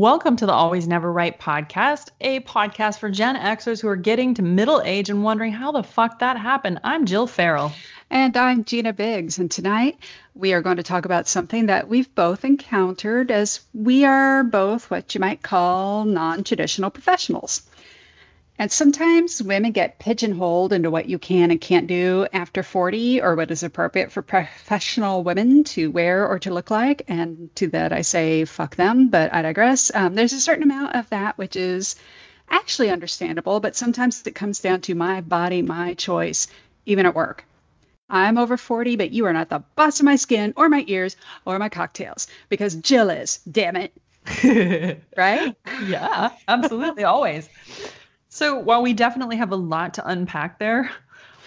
Welcome to the Always Never Right podcast, a podcast for Gen Xers who are getting to middle age and wondering how the fuck that happened. I'm Jill Farrell. And I'm Gina Biggs. And tonight we are going to talk about something that we've both encountered as we are both what you might call non traditional professionals. And sometimes women get pigeonholed into what you can and can't do after 40 or what is appropriate for professional women to wear or to look like. And to that, I say, fuck them, but I digress. Um, there's a certain amount of that which is actually understandable, but sometimes it comes down to my body, my choice, even at work. I'm over 40, but you are not the boss of my skin or my ears or my cocktails because Jill is, damn it. right? Yeah, absolutely, always. So while we definitely have a lot to unpack there,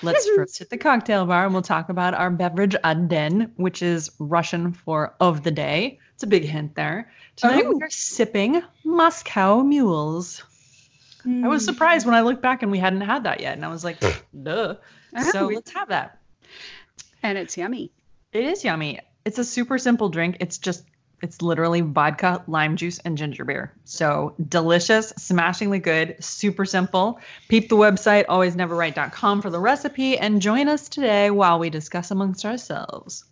let's first hit the cocktail bar and we'll talk about our beverage den, which is Russian for of the day. It's a big hint there. Tonight oh. we are sipping Moscow Mules. Mm. I was surprised when I looked back and we hadn't had that yet, and I was like, duh. Oh, so let's have that. And it's yummy. It is yummy. It's a super simple drink. It's just it's literally vodka, lime juice, and ginger beer. So delicious, smashingly good, super simple. Peep the website, alwaysneverright.com for the recipe, and join us today while we discuss amongst ourselves.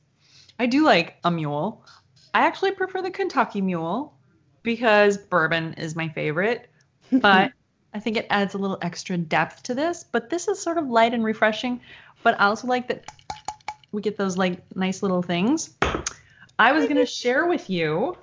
I do like a mule. I actually prefer the Kentucky mule because bourbon is my favorite, but I think it adds a little extra depth to this. But this is sort of light and refreshing, but I also like that we get those like nice little things. I was going to share with you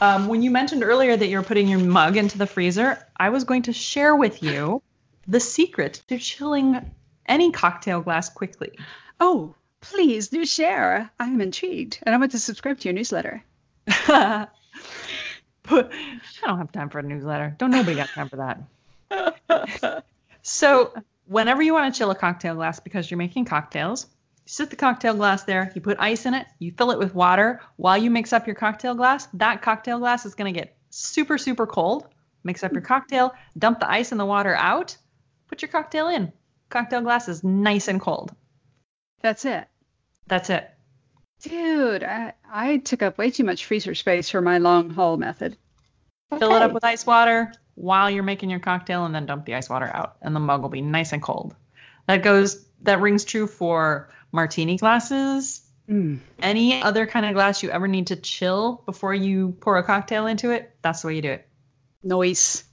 um, when you mentioned earlier that you're putting your mug into the freezer. I was going to share with you the secret to chilling any cocktail glass quickly. Oh, please do share. I'm intrigued, and I want to subscribe to your newsletter. I don't have time for a newsletter. Don't nobody got time for that. so, whenever you want to chill a cocktail glass because you're making cocktails, you sit the cocktail glass there, you put ice in it, you fill it with water. While you mix up your cocktail glass, that cocktail glass is going to get super, super cold. Mix up your cocktail, dump the ice and the water out, put your cocktail in. Cocktail glass is nice and cold. That's it. That's it. Dude, I, I took up way too much freezer space for my long haul method. Okay. Fill it up with ice water while you're making your cocktail and then dump the ice water out and the mug will be nice and cold. That goes that rings true for martini glasses, mm. any other kind of glass you ever need to chill before you pour a cocktail into it, that's the way you do it. Noise.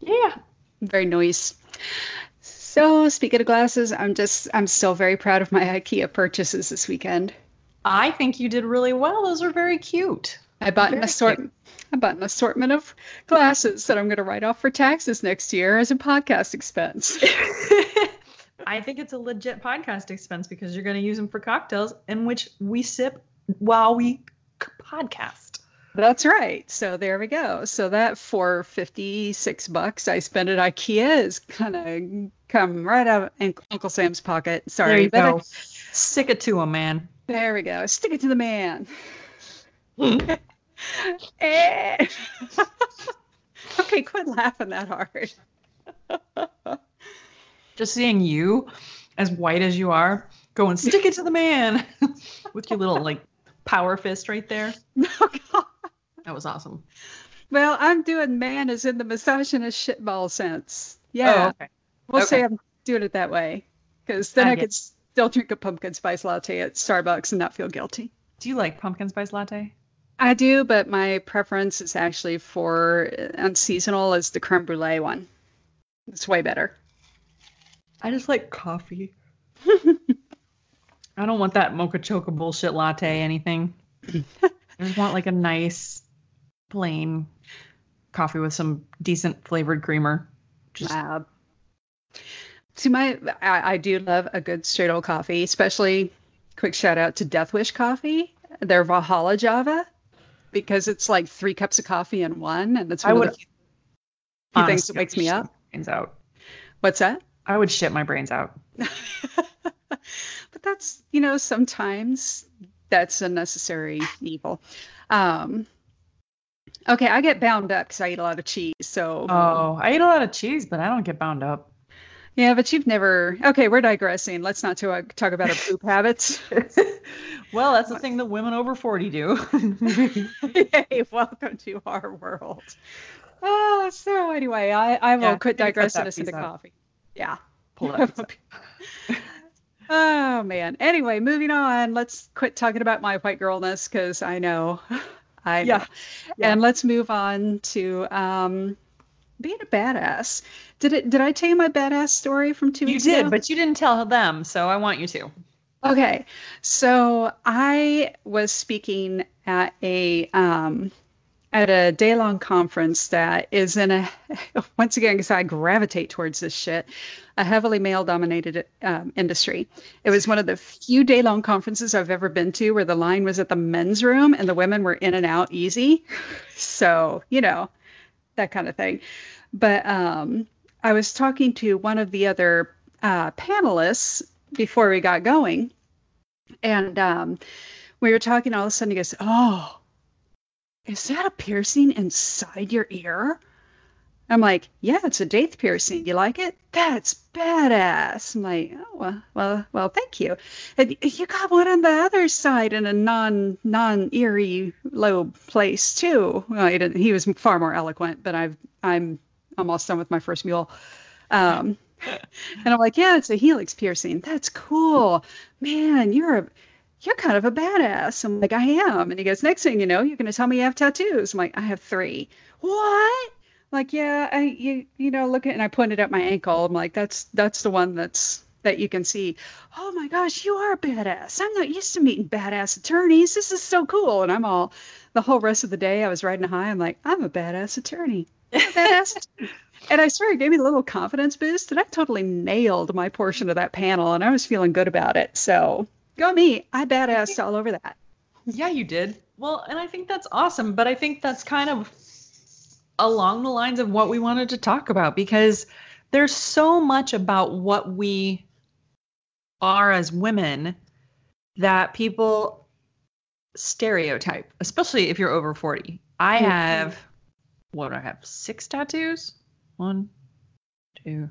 Yeah. Very noise. So speaking of glasses, I'm just I'm still very proud of my IKEA purchases this weekend. I think you did really well. Those are very cute. I bought very an assortment. I bought an assortment of glasses that I'm going to write off for taxes next year as a podcast expense. I think it's a legit podcast expense because you're going to use them for cocktails in which we sip while we podcast. That's right. So there we go. So that for 56 bucks I spent at IKEA is kind of come right out of Uncle Sam's pocket. Sorry. There you go. Stick it to him, man. There we go. Stick it to the man. Eh. okay, quit laughing that hard just seeing you as white as you are go and stick it to the man with your little like power fist right there. Oh, God. That was awesome. Well, I'm doing man as in the misogynist shitball sense. Oh, yeah. Oh, okay. We'll okay. say I'm doing it that way because then I, I could still drink a pumpkin spice latte at Starbucks and not feel guilty. Do you like pumpkin spice latte? I do, but my preference is actually for uh, unseasonal is the creme brulee one. It's way better. I just like coffee. I don't want that mocha choca bullshit latte anything. I just want like a nice plain coffee with some decent flavored creamer. Just uh, to my I, I do love a good straight old coffee, especially quick shout out to Death Wish Coffee, their Valhalla Java, because it's like three cups of coffee in one, and it's one I of would, the few things that wakes me up. Out. What's that? I would shit my brains out. but that's, you know, sometimes that's a necessary evil. Um, okay, I get bound up because I eat a lot of cheese. So. Oh, I eat a lot of cheese, but I don't get bound up. Yeah, but you've never. Okay, we're digressing. Let's not talk, talk about our poop habits. well, that's the thing that women over 40 do. hey, welcome to our world. Oh, so anyway, I, I will Yeah, quit digressing us into coffee. Yeah. Pull. Oh man. Anyway, moving on. Let's quit talking about my white girlness because I know, I know. Yeah. Yeah. And let's move on to um, being a badass. Did it? Did I tell you my badass story from two You weeks did, ago? but you didn't tell them, so I want you to. Okay, so I was speaking at a um, at a day long conference that is in a once again because I gravitate towards this shit, a heavily male dominated um, industry. It was one of the few day long conferences I've ever been to where the line was at the men's room and the women were in and out easy. So you know that kind of thing. But um, I was talking to one of the other uh, panelists before we got going. And um, we were talking, all of a sudden he goes, Oh, is that a piercing inside your ear? I'm like, Yeah, it's a daith piercing. You like it? That's badass. I'm like, Oh, well, well, well thank you. And you got one on the other side in a non non eerie lobe place too. Well, he, didn't, he was far more eloquent, but I've I'm almost done with my first mule. Um, and I'm like, yeah, it's a helix piercing. That's cool. Man, you're a you're kind of a badass. I'm like, I am. And he goes, next thing you know, you're gonna tell me you have tattoos. I'm like, I have three. What? I'm like, yeah, I you you know, look at and I pointed at my ankle. I'm like, that's that's the one that's that you can see. Oh my gosh, you are a badass. I'm not used to meeting badass attorneys. This is so cool. And I'm all the whole rest of the day I was riding high. I'm like, I'm a badass attorney. A badass and I swear it gave me a little confidence boost, and I totally nailed my portion of that panel, and I was feeling good about it. So go me, I badassed all over that. Yeah, you did. Well, and I think that's awesome, but I think that's kind of along the lines of what we wanted to talk about because there's so much about what we are as women that people stereotype, especially if you're over 40. I Mhm. have what do I have? Six tattoos? One, two.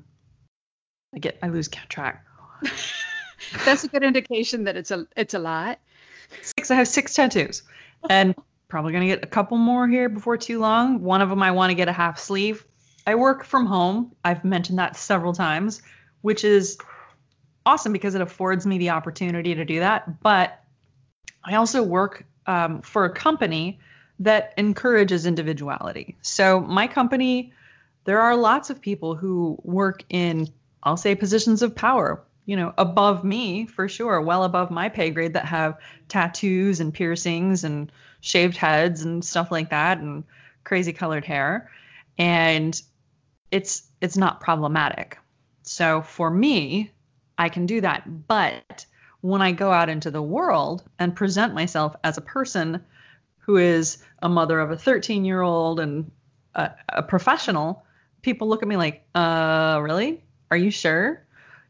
I get I lose track. That's a good indication that it's a it's a lot. six. I have six tattoos, and probably gonna get a couple more here before too long. One of them I want to get a half sleeve. I work from home. I've mentioned that several times, which is awesome because it affords me the opportunity to do that. But I also work um, for a company that encourages individuality. So my company, there are lots of people who work in, I'll say, positions of power. You know, above me for sure, well above my pay grade, that have tattoos and piercings and shaved heads and stuff like that, and crazy colored hair, and it's it's not problematic. So for me, I can do that. But when I go out into the world and present myself as a person who is a mother of a 13 year old and a, a professional, people look at me like, uh, really? Are you sure?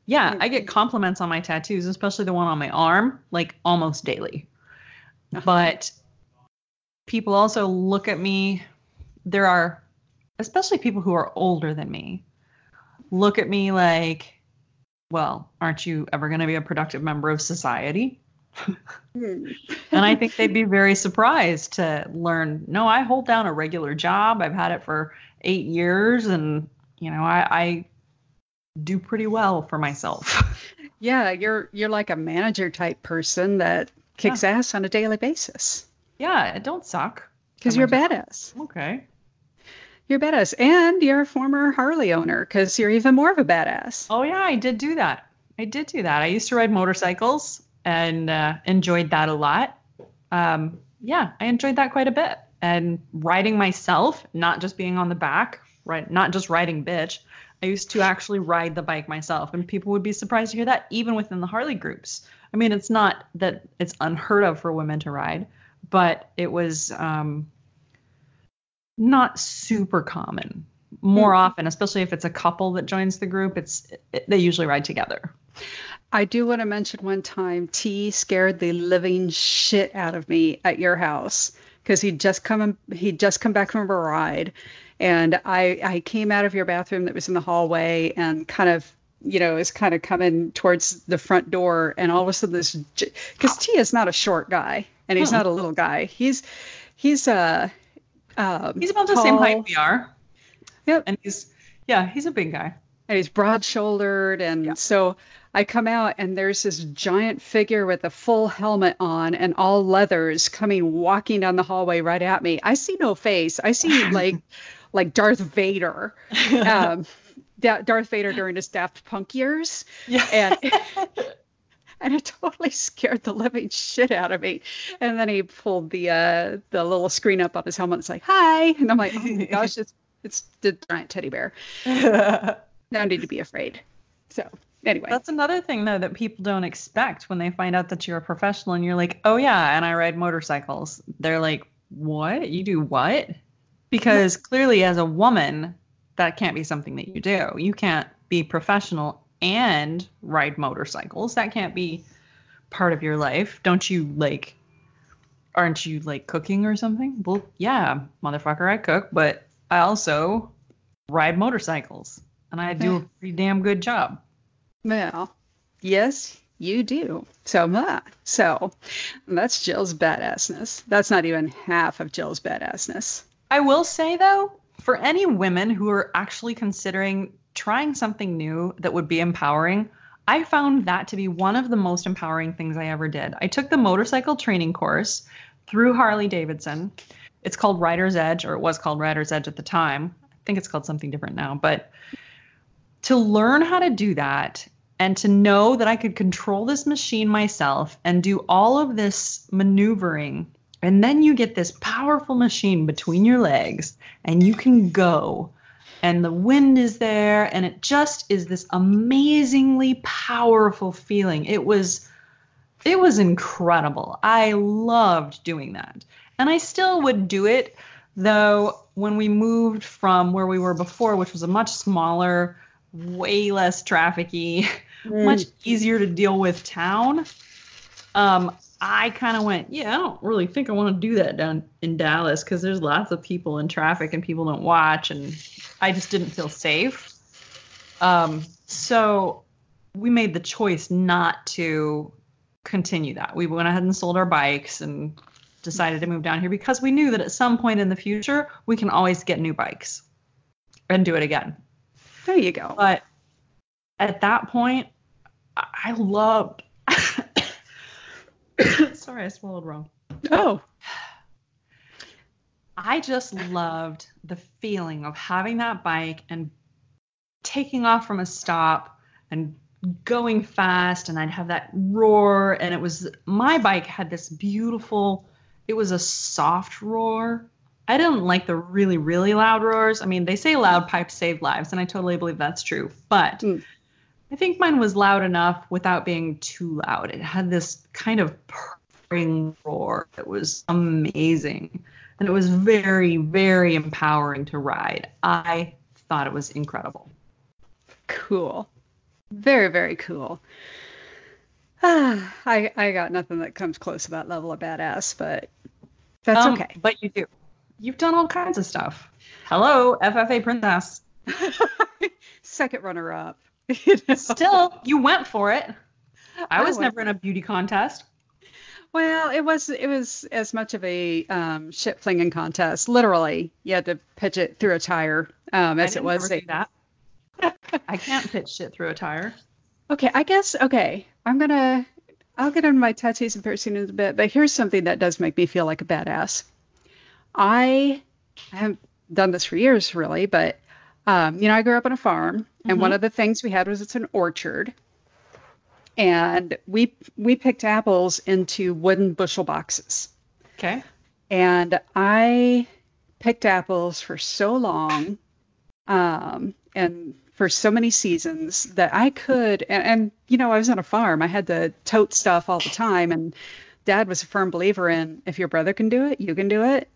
Yeah, I get compliments on my tattoos, especially the one on my arm, like almost daily. But people also look at me, there are, especially people who are older than me, look at me like, well, aren't you ever going to be a productive member of society? Hmm. and I think they'd be very surprised to learn. No, I hold down a regular job. I've had it for eight years, and you know, I, I do pretty well for myself. Yeah, you're you're like a manager type person that kicks ass on a daily basis yeah, it don't suck. because you're my badass. Okay. You're badass, and you're a former Harley owner because you're even more of a badass. Oh yeah, I did do that. I did do that. I used to ride motorcycles and uh, enjoyed that a lot. Um, yeah, I enjoyed that quite a bit. And riding myself, not just being on the back, right? Not just riding bitch. I used to actually ride the bike myself, and people would be surprised to hear that, even within the Harley groups. I mean, it's not that it's unheard of for women to ride, but it was um, not super common. More often, especially if it's a couple that joins the group, it's it, they usually ride together. I do want to mention one time T scared the living shit out of me at your house because he'd just come he'd just come back from a ride and I I came out of your bathroom that was in the hallway and kind of you know, is kind of coming towards the front door, and all of a sudden this, because T is not a short guy, and he's not a little guy. He's he's uh, um, He's about the same height we are. Yep. And he's yeah, he's a big guy. and he's broad shouldered, and Yeah. so I come out, and there's this giant figure with a full helmet on and all leathers coming walking down the hallway right at me. I see no face. I see like like Darth Vader. um, Da- Darth Vader during his Daft Punk years, yeah. and and it totally scared the living shit out of me. And then he pulled the uh, the little screen up on his helmet. and It's like, "Hi," and I'm like, "Oh my gosh, it's it's the giant teddy bear. No need to be afraid." So anyway, That's another thing though that people don't expect when they find out that you're a professional and you're like, "Oh yeah, and I ride motorcycles." They're like, "What? You do what?" Because clearly as a woman, that can't be something that you do. You can't be professional and ride motorcycles. That can't be part of your life. Don't you like aren't you like cooking or something? Well, yeah, motherfucker, I cook, but I also ride motorcycles and I do a pretty damn good job. Well, yes, you do. So uh, so that's Jill's badassness. That's not even half of Jill's badassness. I will say though, for any women who are actually considering trying something new that would be empowering, I found that to be one of the most empowering things I ever did. I took the motorcycle training course through Harley Davidson. It's called Rider's Edge, or it was called Rider's Edge at the time. I think it's called something different now. But to learn how to do that and to know that I could control this machine myself and do all of this maneuvering, and then you get this powerful machine between your legs and you can go. And the wind is there and it just is this amazingly powerful feeling. It was it was incredible. I loved doing that. And i still would do it though when we moved from where we were before which was a much smaller way less trafficy much easier to deal with town um I kind of went, yeah, I don't really think I want to do that down in Dallas because there's lots of people in traffic and people don't watch, and I just didn't feel safe. Um, so we made the choice not to continue that. We went ahead and sold our bikes and decided to move down here because we knew that at some point in the future we can always get new bikes and do it again. There you go. But at that point, I loved. Sorry, I swallowed wrong. Oh, I just loved the feeling of having that bike and taking off from a stop and going fast and I'd have that roar and it was my bike had this beautiful it was a soft roar. I didn't like the really really loud roars. I mean, they say loud pipes save lives and I totally believe that's true. But Mm. I think mine was loud enough without being too loud. It had this kind of purring roar that was amazing. And it was very, very empowering to ride. I thought it was incredible. cool. Very, very cool. Ah, I I got nothing that comes close to that level of badass, but that's Um, okay. But you do. You've done all kinds of stuff. Hello, FFA Princess. Second runner up. You know? Still, you went for it. I I was never in a beauty contest. Well, it was it was as much of a um, shit flinging contest. Literally, you had to pitch it through a tire um, as it was. A, that. I can't pitch shit through a tire. okay, I guess okay. I'm gonna I'll get into my tattoos and piercings in a bit, but here's something that does make me feel like a badass. I haven't done this for years, really, but um, you know, I grew up on a farm, and one Mhm. of the things we had was it's an orchard, and we we picked apples into wooden bushel boxes. Okay. and I picked apples for so long, um, and for so many seasons that I could, and, and you know, I was on a farm. I had to tote stuff all the time, and Dad was a firm believer in if your brother can do it, you can do it.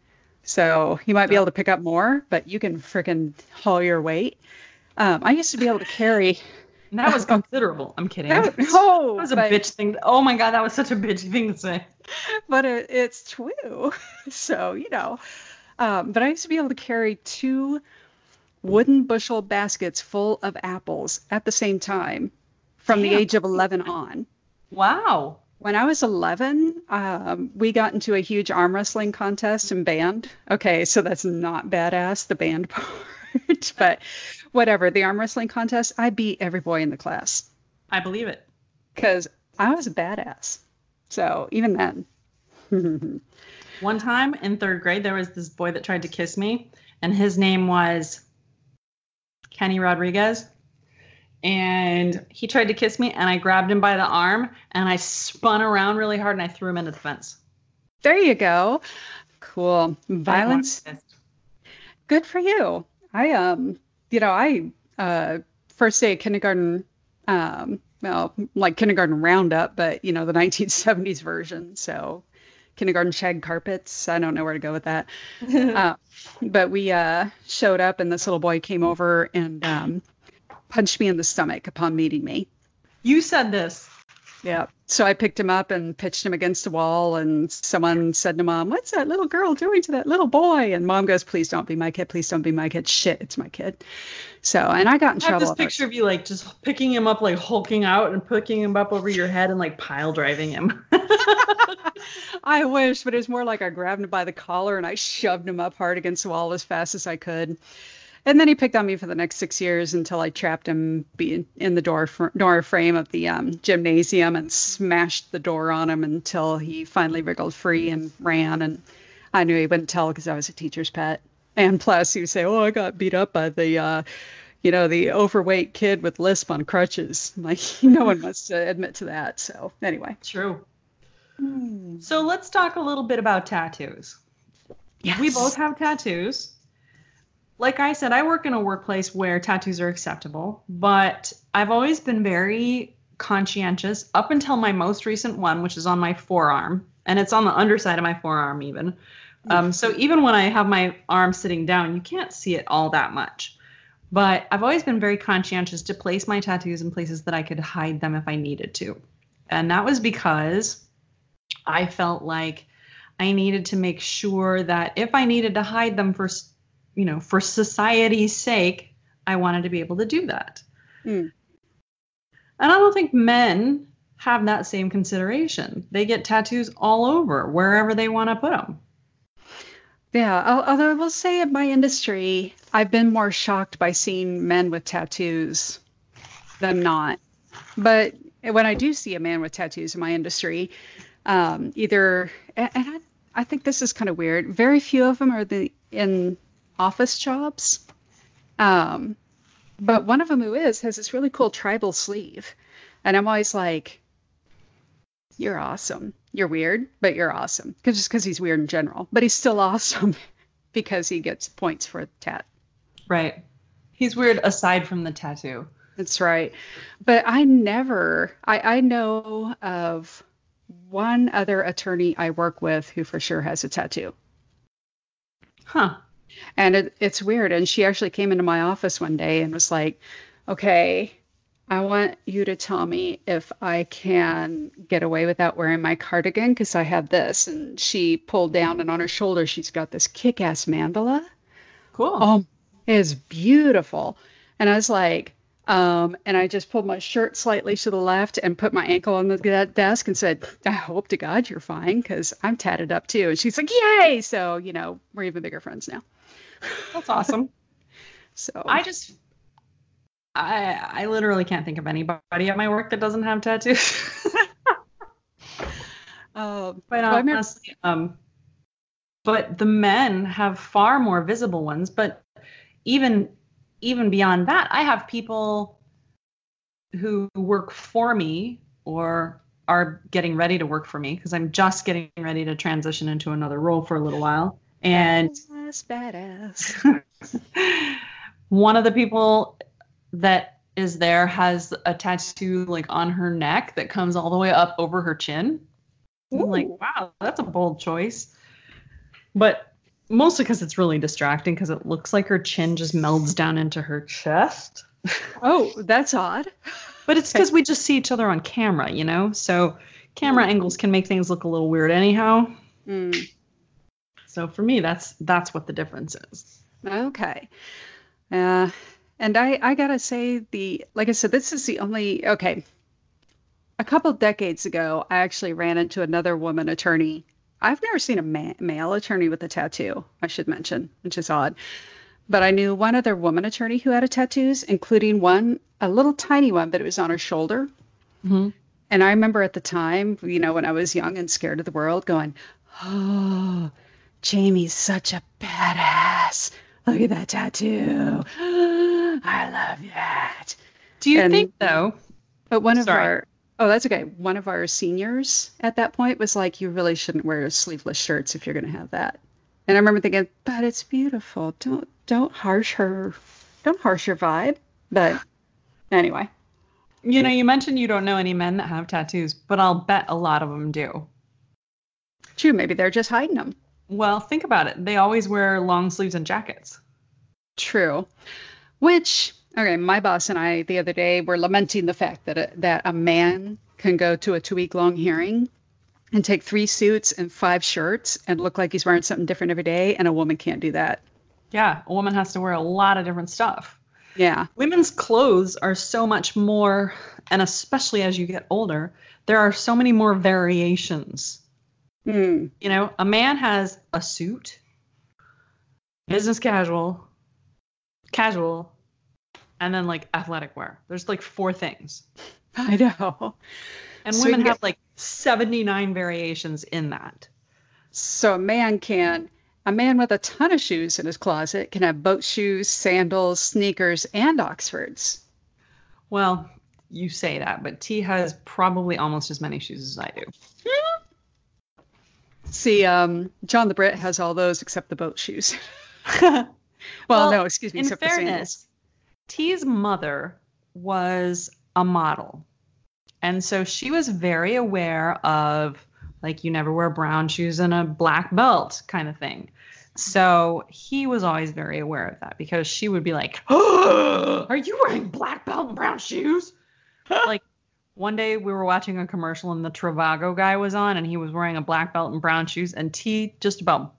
So you might be able to pick up more, but you can freaking haul your weight. Um, I used to be able to carry. And that was considerable. I'm kidding. That, That oh, was a but- bitch thing. Oh my god, that was such a bitchy thing to say. but it, it's true. so, you know, um, but I used to be able to carry two wooden bushel baskets full of apples at the same time from the age of 11 on. Wow. When I was 11, um, we got into a huge arm wrestling contest and band. Okay, so that's not badass, the band part, but whatever. The arm wrestling contest, I beat every boy in the class I believe it. because I was a badass. So even then, One time in third grade, there was this boy that tried to kiss me, and his name was Kenny Rodriguez. And he tried to kiss me, and I grabbed him by the arm, and I spun around really hard, and I threw him into the fence. there you go. Cool. Violence I wanted to- good for you i um you know i uh first day of kindergarten um well like kindergarten roundup but you know the 1970s version so kindergarten shag carpets i don't know where to go with that uh, but we uh showed up and this little boy came over and um punched me in the stomach upon meeting me. You said this. yeah. So i picked him up and pitched him against the wall and someone said to mom what's that little girl doing to that little boy? And mom goes please don't be my kid. Please don't be my kid. Shit it's my kid. So and i got in I have trouble. this picture of you like just picking him up, like hulking out and picking him up over your head and like pile driving him. i wish but it was more like i grabbed him by the collar and i shoved him up hard against the wall as fast as i could and then he picked on me for the next six years until I trapped him in the door fr- door frame of the um, gymnasium and smashed the door on him until he finally wriggled free and ran. And I knew he wouldn't tell because I was a teacher's pet. And plus, he would say, "Oh, I got beat up by the, uh, you know, the overweight kid with lisp on crutches." Like, no one wants to admit to that. So anyway, True. So let's talk a little bit about tattoos. yes. We both have tattoos. Like I said, I work in a workplace where tattoos are acceptable, but I've always been very conscientious up until my most recent one, which is on my forearm, and it's on the underside of my forearm even. Um, so even when I have my arm sitting down, you can't see it all that much. But I've always been very conscientious to place my tattoos in places that I could hide them if I needed to. And that was because I felt like I needed to make sure that if I needed to hide them for, you know, for society's sake, I wanted to be able to do that. Mm. And I don't think men have that same consideration. They get tattoos all over wherever they want to put them. Yeah, although I will say in my industry, I've been more shocked by seeing men with tattoos than not. But when I do see a man with tattoos in my industry, um, either, and and I, I think this is kind of weird, very few of them are the in office jobs. Um, but one of them who is has this really cool tribal sleeve. And I'm always like, you're awesome. You're weird, but you're awesome. 'Cause- just because he's weird in general. But he's still awesome because he gets points for the tat. Right. He's weird aside from the tattoo. That's right. But I never, I, I know of one other attorney I work with who for sure has a tattoo. Huh. And it, it's weird. And she actually came into my office one day and was like, okay, I want you to tell me if I can get away without wearing my cardigan because I have this. And she pulled down and on her shoulder, she's got this kick ass mandala. Cool. Oh, it is beautiful. And I was like, um, and I just pulled my shirt slightly to the left and put my ankle on the de- desk and said, I hope to God you're fine because I'm tatted up too. And she's like, Yay! So, you know, we're even bigger friends now. That's awesome. So, I just I I literally can't think of anybody at my work that doesn't have tattoos. uh, Quite well, honestly, um, but the men have far more visible ones. But even even beyond that, I have people who work for me or are getting ready to work for me because I'm just getting ready to transition into another role for a little while. And badass, badass. one of the people that is there has a tattoo like on her neck that comes all the way up over her chin. I'm like, wow, that's a bold choice. But mostly because it's really distracting because it looks like her chin just melds down into her chest. Oh, that's odd. But it's because we just see each other on camera, you know? So camera angles can make things look a little weird anyhow. Mm, So for me, that's that's what the difference is. okay. Uh, and I, I gotta say the like I said, this is the only okay. A couple decades ago, I actually ran into another woman attorney. I've never seen a ma- male attorney with a tattoo. I should mention, which is odd. But I knew one other woman attorney who had a tattoos, including one, a little tiny one, but it was on her shoulder. Mm-hmm. And I remember at the time, you know, when I was young and scared of the world, going, "Oh, Jamie's such a badass. Look at that tattoo. I love that." Do you And- think though? But one of Sorry. our oh, that's okay. One of our seniors at that point was like, "You really shouldn't wear sleeveless shirts if you're going to have that." And I remember thinking, "But it's beautiful. Don't don't harsh her. Don't harsh her vibe." But anyway, You know, you mentioned you don't know any men that have tattoos, but I'll bet a lot of them do. true. Maybe they're just hiding them. Well, think about it. They always wear long sleeves and jackets. True. Which, okay, my boss and I the other day were lamenting the fact that a, that a man can go to a two week long hearing and take three suits and five shirts and look like he's wearing something different every day, and a woman can't do that. Yeah, a woman has to wear a lot of different stuff. Yeah. Women's clothes are so much more, and especially as you get older, there are so many more variations. Mm. You know, a man has a suit, business casual, casual, and then like athletic wear. There's like four things. I know. And So women have like 79 variations in that. So a man can, a man with a ton of shoes in his closet can have boat shoes, sandals, sneakers, and Oxfords. Well, you say that, but T has probably almost as many shoes as I do. See, um, John the Brit has all those except the boat shoes. well, Well, no, excuse me, In except the fairness, T's mother was a model. And so she was very aware of like you never wear brown shoes and a black belt kind of thing. So he was always very aware of that because she would be like, oh, "Are you wearing black belt and brown shoes?" like one day we were watching a commercial and the Trivago guy was on and he was wearing a black belt and brown shoes and T just about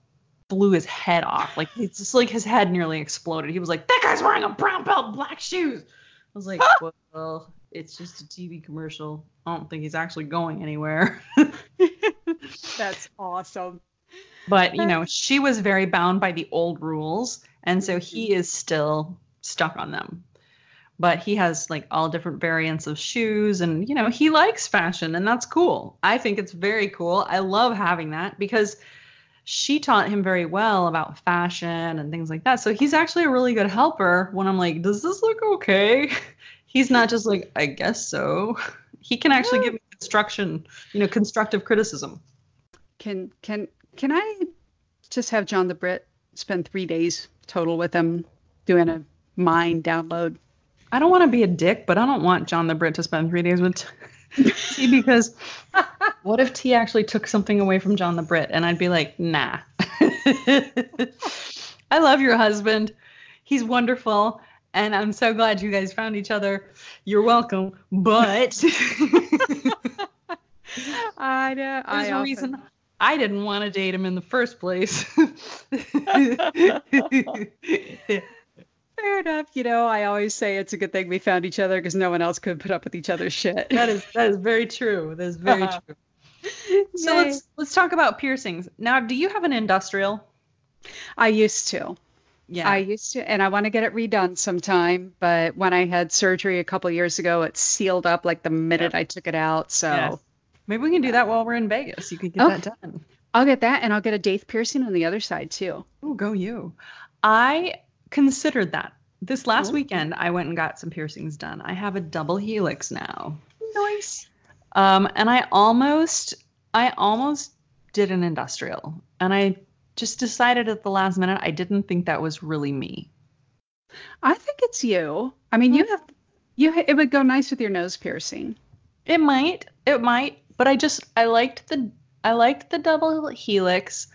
blew his head off. Like it's just like his head nearly exploded. He was like, "That guy's wearing a brown belt, and black shoes." I was like, "Well, it's just a TV commercial. I don't think he's actually going anywhere." That's awesome. but you know, she was very bound by the old rules, and so he mm-hmm. is still stuck on them. But he has like all different variants of shoes, and you know, he likes fashion, and that's cool. I think it's very cool. I love having that because she taught him very well about fashion and things like that. So he's actually a really good helper when I'm like, does this look okay? He's not just like, I guess so. He can actually give me construction, you know, constructive criticism. Can can can I just have John the Brit spend three days total with him doing a mind download? I don't want to be a dick, but I don't want John the Brit to spend three days with T because what if T actually took something away from John the Brit and I'd be like, nah. I love your husband. He's wonderful. And I'm so glad you guys found each other. You're welcome. But I know. there's a reason I didn't want to date him in the first place. Fair enough. You know, I always say it's a good thing we found each other because no one else could put up with each other's shit. that is that is very true. That is very Uh-huh. true. So Yay. let's let's talk about piercings. Now, do you have an industrial? I used to. Yeah. I used to, and I want to get it redone sometime. But when I had surgery a couple years ago, it sealed up like the minute I took it out. So Yes. Maybe we can do that while we're in Vegas. You can get Oh. that done. I'll get that, and I'll get a daith piercing on the other side too. Oh, go you. I considered that. This last weekend, I went and got some piercings done. I have a double helix now. Nice. Um, and I almost, I almost did an industrial, and I just decided at the last minute I didn't think that was really me. I think it's you. I mean, you have you. ha- It would go nice with your nose piercing. It might, it might, but I just I liked the I liked the double helix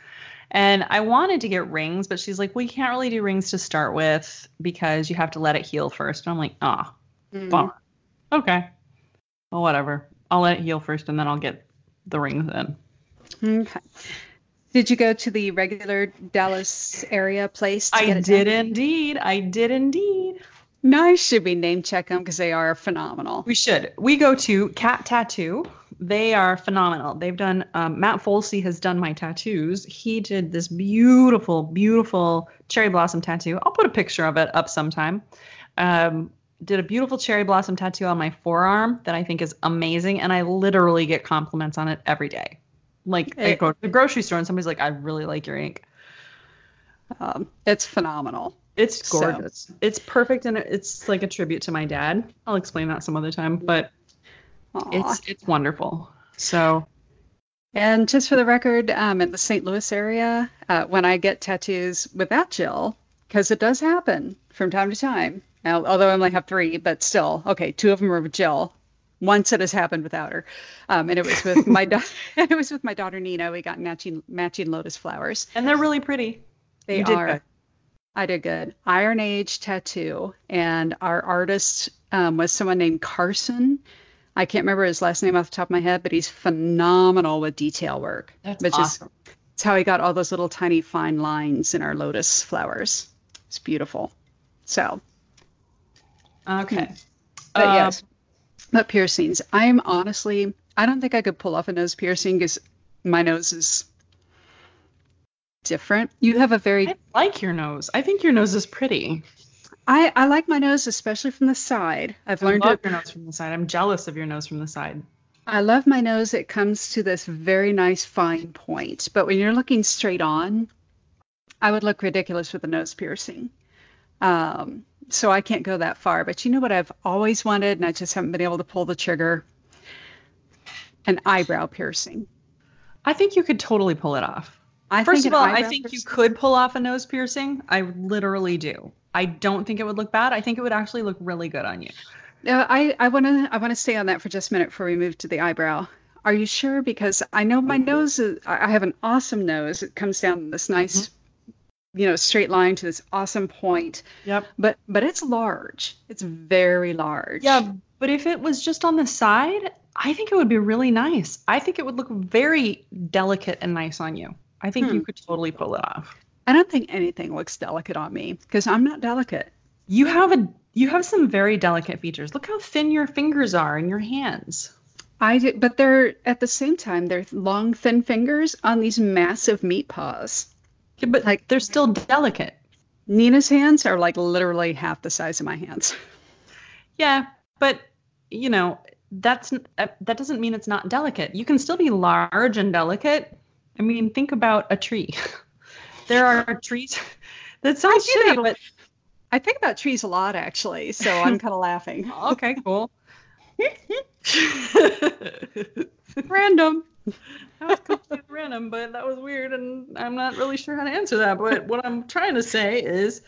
and I wanted to get rings, but she's like, "Well, you can't really do rings to start with because you have to let it heal first. And I'm like, "Ah, Mm. bummer." Okay. Well, whatever. I'll let it heal first and then I'll get the rings in. Okay. Did you go to the regular Dallas area place? To I get it did done? indeed. I did indeed. Nice. Should we name check them because they are phenomenal. We should. We go to Cat Tattoo. They are phenomenal. They've done. Um, Matt Folsey has done my tattoos. He did this beautiful, beautiful cherry blossom tattoo. I'll put a picture of it up sometime. Um, did a beautiful cherry blossom tattoo on my forearm that I think is amazing, and I literally get compliments on it every day. Like I go to the grocery store and somebody's like, "I really like your ink." Um, it's phenomenal. It's So- gorgeous. It's perfect, and it's like a tribute to my dad. I'll explain that some other time, but Aw. it's it's wonderful. So And just for the record, um, in the St. Louis area, uh, when I get tattoos without Jill, because it does happen from time to time, now, although I only have three, but still, okay, two of them are with Jill. Once it has happened without her, um, and it was with my da- it was with my daughter Nina. We got matching matching lotus flowers. and they're really pretty. They You are. good. I did good. Iron Age tattoo, and our artist um, was someone named Carson. I can't remember his last name off the top of my head, but he's phenomenal with detail work. That's which awesome. is it's how he got all those little tiny fine lines in our lotus flowers. It's beautiful. So, Okay. but Uh, yes, but piercings. I'm honestly, I don't think I could pull off a nose piercing because my nose is different. You have a very I like your nose. I think your nose is pretty. I, I like my nose, especially from the side. I've I learned love to your nose from the side. I'm jealous of your nose from the side. I love my nose. It comes to this very nice fine point. But when you're looking straight on, I would look ridiculous with a nose piercing. Um, so I can't go that far. But you know what I've always wanted, and I just haven't been able to pull the trigger? An eyebrow piercing. I think you could totally pull it off. I First think of all, I eyebrow think you could pull off a nose piercing. I literally do. I don't think it would look bad. I think it would actually look really good on you. Uh, I I want to I want to stay on that for just a minute before we move to the eyebrow. Are you sure? Because I know my nose is I I have an awesome nose. It comes down this nice, you know, straight line to this awesome point. Yep. But but it's large. It's very large. Yeah, but if it was just on the side, I think it would be really nice. I think it would look very delicate and nice on you. I think Hmm. you could totally pull it off. I don't think anything looks delicate on me because I'm not delicate. You have a you have some very delicate features. Look how thin your fingers are and your hands. I do, but they're at the same time they're long thin fingers on these massive meat paws. Yeah, but Like- they're still delicate. Nina's hands are like literally half the size of my hands. Yeah, but you know that's uh, that doesn't mean it's not delicate. You can still be large and delicate. I mean, think about a tree. there are trees. That sounds shitty, that but I think about trees a lot actually, so I'm kind of laughing. okay, cool. Random. That was completely random, but that was weird, and I'm not really sure how to answer that. But what I'm trying to say is,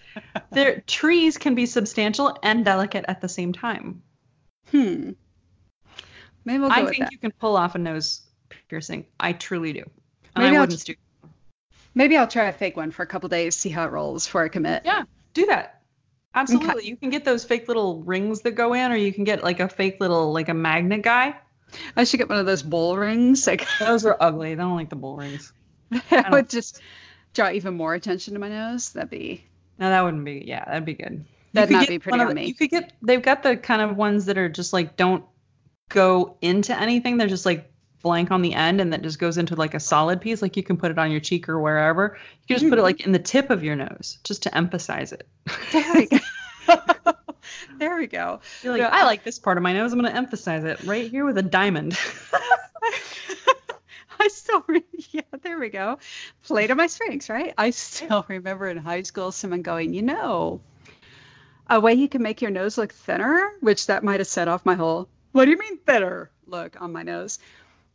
their trees can be substantial and delicate at the same time. Hmm. Maybe we'll go I with think that. you can pull off a nose piercing. I truly do. And Maybe I I'll wouldn't j- stu- Maybe I'll try a fake one for a couple days, see how it rolls before I commit. Yeah, do that. Absolutely. You can get those fake little rings that go in, or you can get like a fake little like a magnet guy. I should get one of those bull rings. Like Those are ugly. I don't like the bull rings. that would just draw even more attention to my nose. That'd be No, that wouldn't be. Yeah, that'd be good. That'd not be pretty on the- me. You could get. They've got the kind of ones that are just like don't go into anything. They're just like blank on the end, and that just goes into like a solid piece. Like you can put it on your cheek or wherever. You can just put it Mhm. like in the tip of your nose, just to emphasize it. there we go. there we go. You're like, Yeah. I like this part of my nose. I'm going to emphasize it right here with a diamond. I still, re- yeah, there we go. Play to my strengths, right? I still remember in high school someone going, you know, a way you can make your nose look thinner, which that might have set off my whole, what do you mean thinner look on my nose?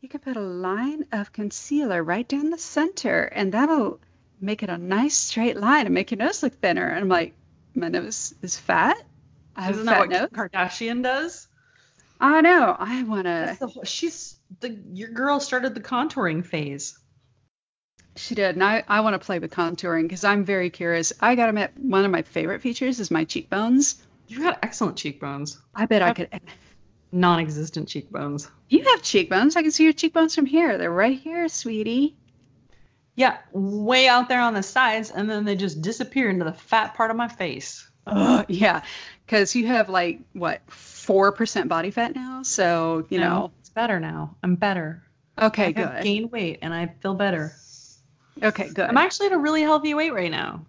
You could put a line of concealer right down the center, and that'll make it a nice straight line and make your nose look thinner. And I'm like, my nose is fat. I have Isn't that what nose. Kardashian does? I know. I want to. she's the your girl started the contouring phase. She did, and I, I want to play with contouring because I'm very curious. I gotta admit, one of my favorite features is my cheekbones. You've got excellent cheekbones, I bet I Yep. could. Non-existent cheekbones. You have cheekbones. I can see your cheekbones from here. They're right here, sweetie. Yeah, way out there on the sides, and then they just disappear into the fat part of my face. Uh, yeah, because you have like what four percent body fat now, so you No, know. it's better now. I'm better. Okay, I have gained weight and I feel better. Okay, good. I'm actually at a really healthy weight right now.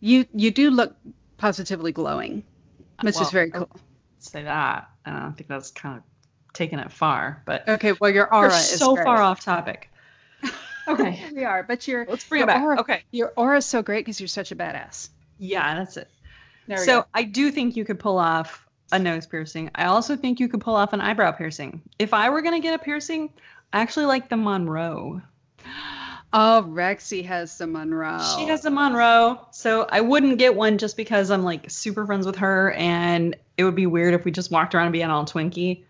you you do look positively glowing, which Well, is very cool. Say that. I don't think that's kind of taking it far, but Okay, well your aura is so great. far off topic. Okay, We are, but your let's bring your it back. Aura, Okay. Your aura is so great because you're such a badass. Yeah, that's it. So go. I do think you could pull off a nose piercing. I also think you could pull off an eyebrow piercing. If I were gonna get a piercing, I actually like the Monroe. Oh, Rexy has the Monroe. She has a Monroe, so I wouldn't get one just because I'm like super friends with her, and it would be weird if we just walked around and being all twinky.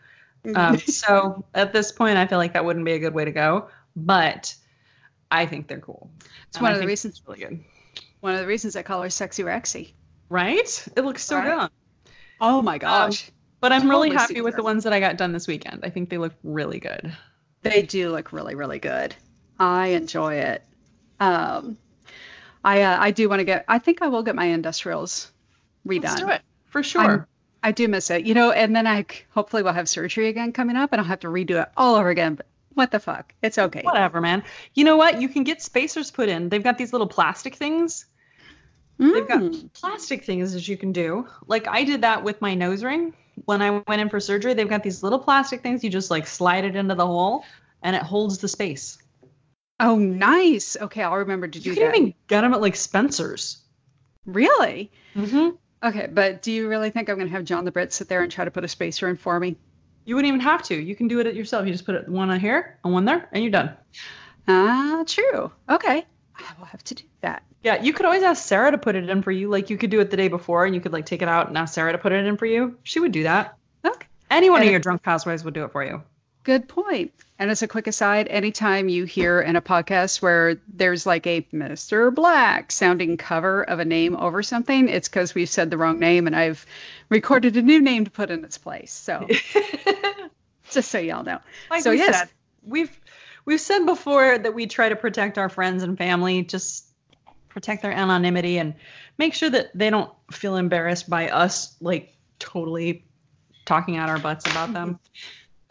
Um, so at this point, I feel like that wouldn't be a good way to go. But I think they're cool. It's And one I of the reasons. really good, One of the reasons I call her Sexy Rexy. right? It looks so Right? good. Oh my gosh, But I'm really Totally happy with her. the ones that I got done this weekend. I think they look really good. they do look really really good. I enjoy it. Um, I uh, I do want to get. I think I will get my industrials redone. Let's do it for sure. I'm- I do miss it, you know. And then I hopefully will have surgery again coming up, and I'll have to redo it all over again. But what the fuck? It's okay. Whatever, man. You know what? You can get spacers put in. They've got these little plastic things. They've got Mm. plastic things that you can do. Like I did that with my nose ring when I went in for surgery. They've got these little plastic things. You just like slide it into the hole and it holds the space. Oh, nice. Okay, I'll remember to do that. You can that. even get them at like Spencer's. Really? Mm-hmm. Okay, but do you really think I'm going to have John the Brit sit there and try to put a spacer in for me? You wouldn't even have to. You can do it yourself. You just put it one on here and one there, and you're done. Ah, true. Okay, I will have to do that. Yeah, you could always ask Sarah to put it in for you. Like you could do it the day before, and you could like take it out and ask Sarah to put it in for you. She would do that. Okay. Any one And of your drunk housewives would do it for you. Good point. And as a quick aside, anytime you hear in a podcast where there's like a Mr. Black sounding cover of a name over something, it's because we've said the wrong name and I've recorded a new name to put in its place. So just so y'all know. Like So, we yes. said, we've we've said before that we try to protect our friends and family, just protect their anonymity and make sure that they don't feel embarrassed by us like totally talking out our butts about them.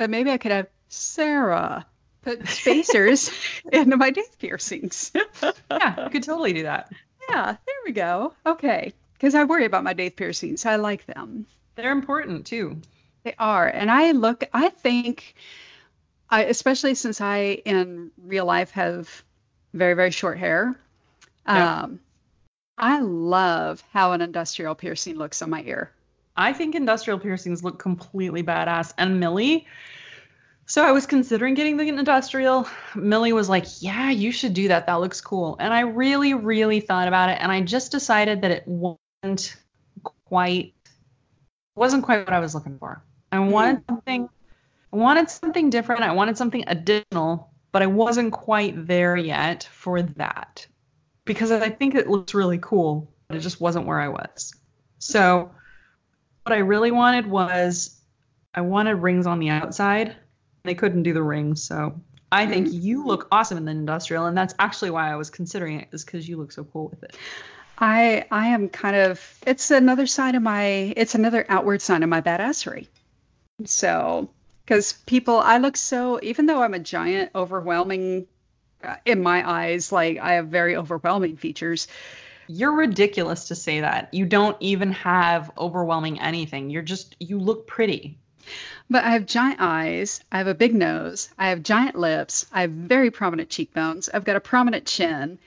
But maybe I could have Sarah put spacers into my teeth piercings. yeah, you could totally do that. yeah, there we go. Okay. Because I worry about my teeth piercings. I like them. They're important too. They are. And I look, I think, I, especially since I in real life have very, very short hair, Yeah. um, I love how an industrial piercing looks on my ear. I think industrial piercings look completely badass. And Millie, so I was considering getting the industrial. Millie was like, "Yeah, you should do that. That looks cool." And I really, really thought about it, and I just decided that it wasn't quite wasn't quite what I was looking for. I hmm. wanted something. I wanted something different. I wanted something additional, but I wasn't quite there yet for that because I think it looks really cool, but it just wasn't where I was. So what I really wanted was I wanted rings on the outside. They couldn't do the rings, so I think you look awesome in the industrial, and that's actually why I was considering it, is because you look so cool with it. I I am kind of it's another side of my it's another outward sign of my badassery. So because people I look so even though I'm a giant overwhelming uh, in my eyes like I have very overwhelming features. You're ridiculous to say that. You don't even have overwhelming anything. You're just you look pretty. But I have giant eyes, I have a big nose, I have giant lips, I have very prominent cheekbones, I've got a prominent chin.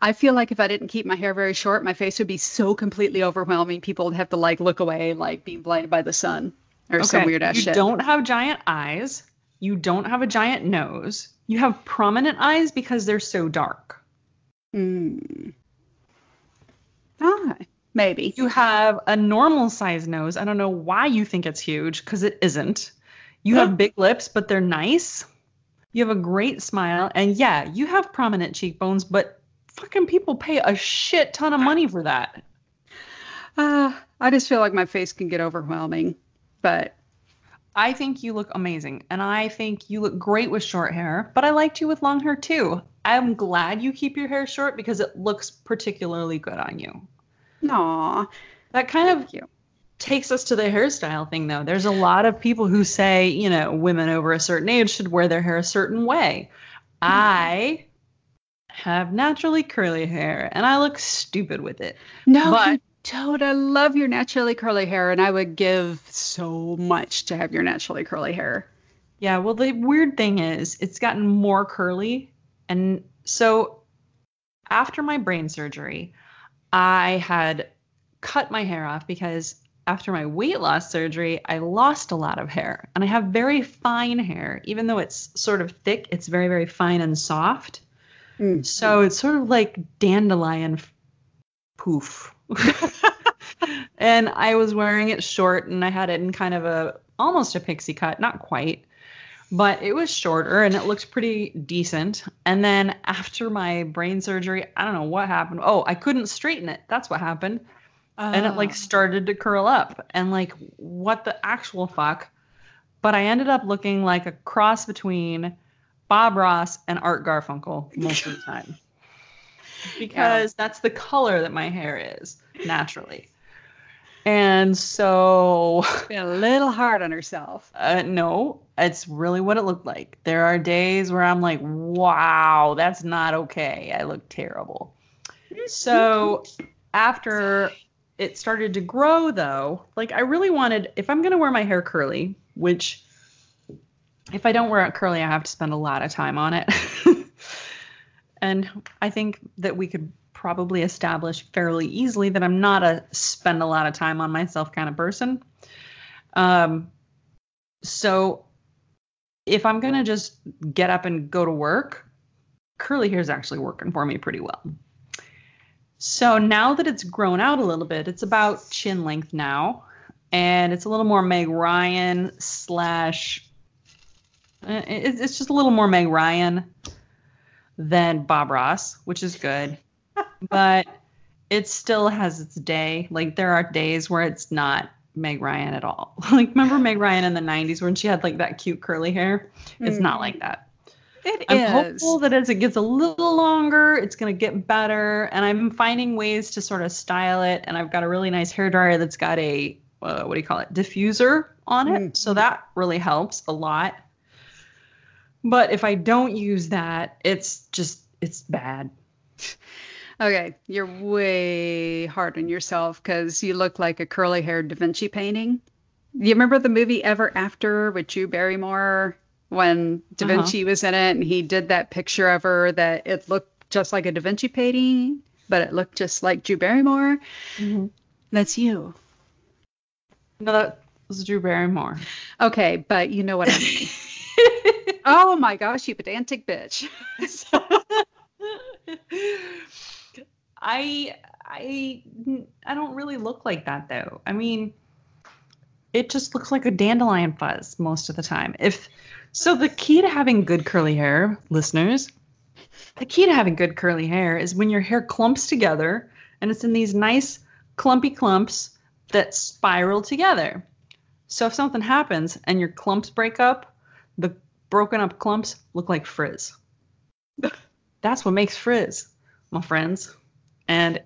I feel like if I didn't keep my hair very short, my face would be so completely overwhelming. People would have to like look away, like being blinded by the sun or some weird ass you shit. You don't have giant eyes. You don't have a giant nose. You have prominent eyes because they're so dark. Mm. Ah, maybe. You have a normal size nose. I don't know why you think it's huge because it isn't. You have big lips, but they're nice. You have a great smile. And yeah, you have prominent cheekbones, but fucking people pay a shit ton of money for that. Uh, I just feel like my face can get overwhelming. But I think you look amazing. And I think you look great with short hair, but I liked you with long hair too. I'm glad you keep your hair short because it looks particularly good on you. Aw, That kind of you. takes us to the hairstyle thing though. There's a lot of people who say, you know, women over a certain age should wear their hair a certain way. Hmm. I have naturally curly hair and I look stupid with it. No, But- you don't. I love your naturally curly hair, and I would give so much to have your naturally curly hair. Yeah, well the weird thing is it's gotten more curly and so after my brain surgery, I had cut my hair off because after my weight loss surgery, I lost a lot of hair. And I have very fine hair. Even though it's sort of thick, it's very, very fine and soft. Mm. So it's sort of like dandelion poof. and I was wearing it short and I had it in kind of a almost a pixie cut, not quite. But it was shorter and it looked pretty decent. And then after my brain surgery, I don't know what happened. Oh, I couldn't straighten it. That's what happened and it like ah. started to curl up and like what the actual fuck but i ended up looking like a cross between bob ross and art garfunkel most of the time because that's the color that my hair is naturally and so Been a little hard on herself. uh, no it's really what it looked like. There are days where i'm like wow that's not okay. I look terrible. So after it started to grow though like i really wanted if i'm going to wear my hair curly which if i don't wear it curly i have to spend a lot of time on it. And i think that we could probably establish fairly easily that i'm not a spend a lot of time on myself kind of person um so if i'm going to just get up and go to work curly hair is actually working for me pretty well so now that it's grown out a little bit, it's about chin length now, and it's a little more Meg Ryan slash. uh, It's just a little more Meg Ryan than Bob Ross, which is good, but it still has its day. Like there are days where it's not Meg Ryan at all. Like remember Meg Ryan in the '90s when she had like that cute curly hair? It's not like that. It I'm is. hopeful that as it gets a little longer, it's going to get better. And I'm finding ways to sort of style it. And I've got a really nice hair dryer that's got a, uh, what do you call it, diffuser on it. Mm. So that really helps a lot. But if I don't use that, it's just, it's bad. Okay, you're way hard on yourself because you look like a curly haired Da Vinci painting. You remember the movie Ever After with Drew Barrymore when Da Uh-huh. Vinci was in it and he did that picture of her that it looked just like a Da Vinci painting, but it looked just like Drew Barrymore? That's you. No, that was Drew Barrymore. Okay, but you know what I mean. oh my gosh, you pedantic bitch. I I I don't really look like that though. I mean, it just looks like a dandelion fuzz most of the time. If so, the key to having good curly hair, listeners, the key to having good curly hair is when your hair clumps together and it's in these nice clumpy clumps that spiral together. So if something happens and your clumps break up, the broken up clumps look like frizz. That's what makes frizz, my friends. And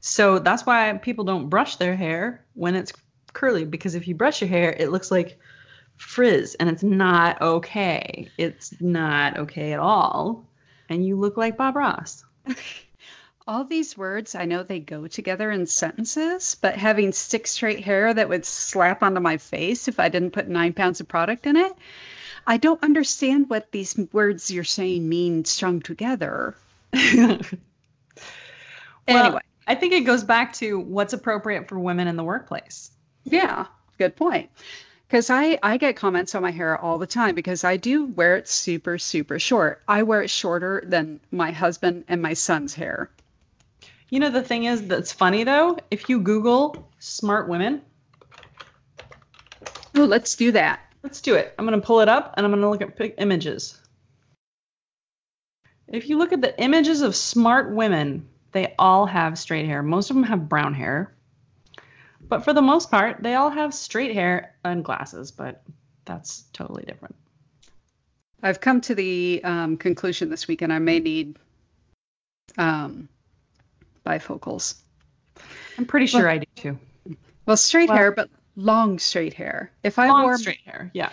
so that's why people don't brush their hair when it's curly because if you brush your hair, it looks like frizz and it's not okay. It's not okay at all. And you look like Bob Ross. All these words, I know they go together in sentences, but having stick straight hair that would slap onto my face if I didn't put nine pounds of product in it, I don't understand what these words you're saying mean strung together. Well, Anyway, I think it goes back to what's appropriate for women in the workplace. yeah, good point. Because I, I get comments on my hair all the time because I do wear it super, super short. I wear it shorter than my husband and my son's hair. You know, the thing is that's funny though, if you Google smart women, Oh, let's do that. let's do it. I'm going to pull it up and I'm going to look at images. If you look at the images of smart women, they all have straight hair. Most of them have brown hair. But for the most part, they all have straight hair and glasses, but that's totally different. I've come to the um, conclusion this weekend I may need um, bifocals. I'm pretty sure I do too. Well, straight Well- hair, but long straight hair. If I Long wore straight hair. Yeah.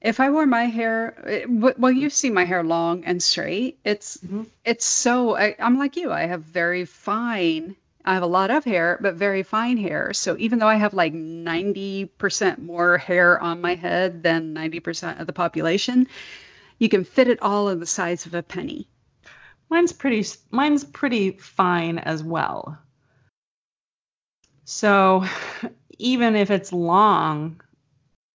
If I wore my hair, well, you see my hair long and straight. It's Mhm. it's so I, I'm like you. I have very fine. I have a lot of hair, but very fine hair. So even though I have like 90% more hair on my head than 90% of the population, you can fit it all in the size of a penny. Mine's pretty mine's pretty fine as well. So even if it's long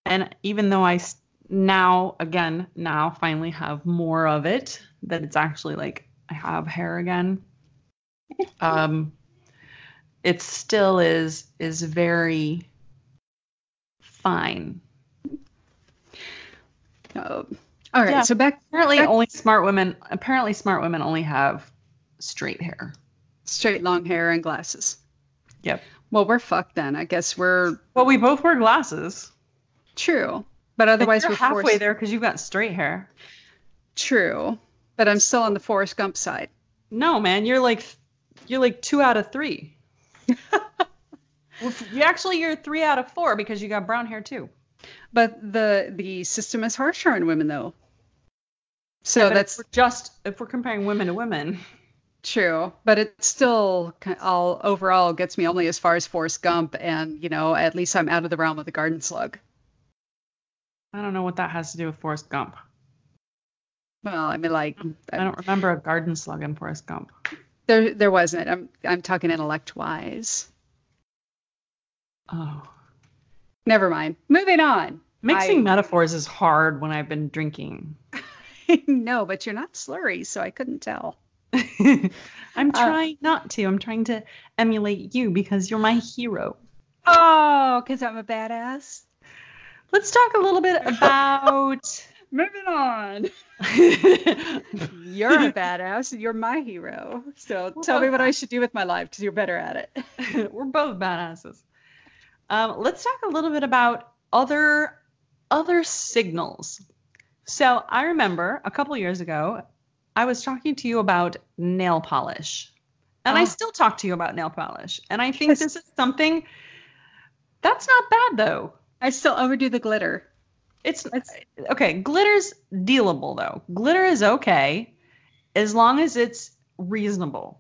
and even though I s- now again now finally have more of it that it's actually like I have hair again um it still is is very fine. Oh, all right. Yeah. So back Apparently Back- only smart women apparently smart women only have straight hair. straight long hair and glasses. Yep. Well, we're fucked then. I guess we're Well, we both wear glasses. true, but But otherwise you're we're halfway forced. there because you've got straight hair. True, but I'm still on the Forrest Gump side. No, man, you're like you're like two out of three. You actually you're three out of four because you got brown hair too. But the the system is harsher on women though. So Yeah, that's if just if we're comparing women to women. true, but it still all overall gets me only as far as Forrest Gump, and you know at least I'm out of the realm of the garden slug. I don't know what that has to do with Forrest Gump. Well, I mean like I don't remember a garden slug in Forrest Gump. there there wasn't. I'm I'm talking intellect wise. Oh. Never mind. Moving on. Mixing I- metaphors is hard when I've been drinking. no, but you're not slurry, so I couldn't tell. I'm Uh, trying not to. I'm trying to emulate you because you're my hero. Oh, because I'm a badass. Let's talk a little bit about. Moving on. You're a badass you're my hero. So tell me what I should do with my life because you're better at it. We're both badasses. Um, let's talk a little bit about other other signals. So I remember a couple years ago, I was talking to you about nail polish, and I Oh. still talk to you about nail polish. And I think Yes. this is something that's not bad though. I still overdo the glitter. It's It's- okay. Glitter's dealable though. Glitter is okay as long as it's reasonable.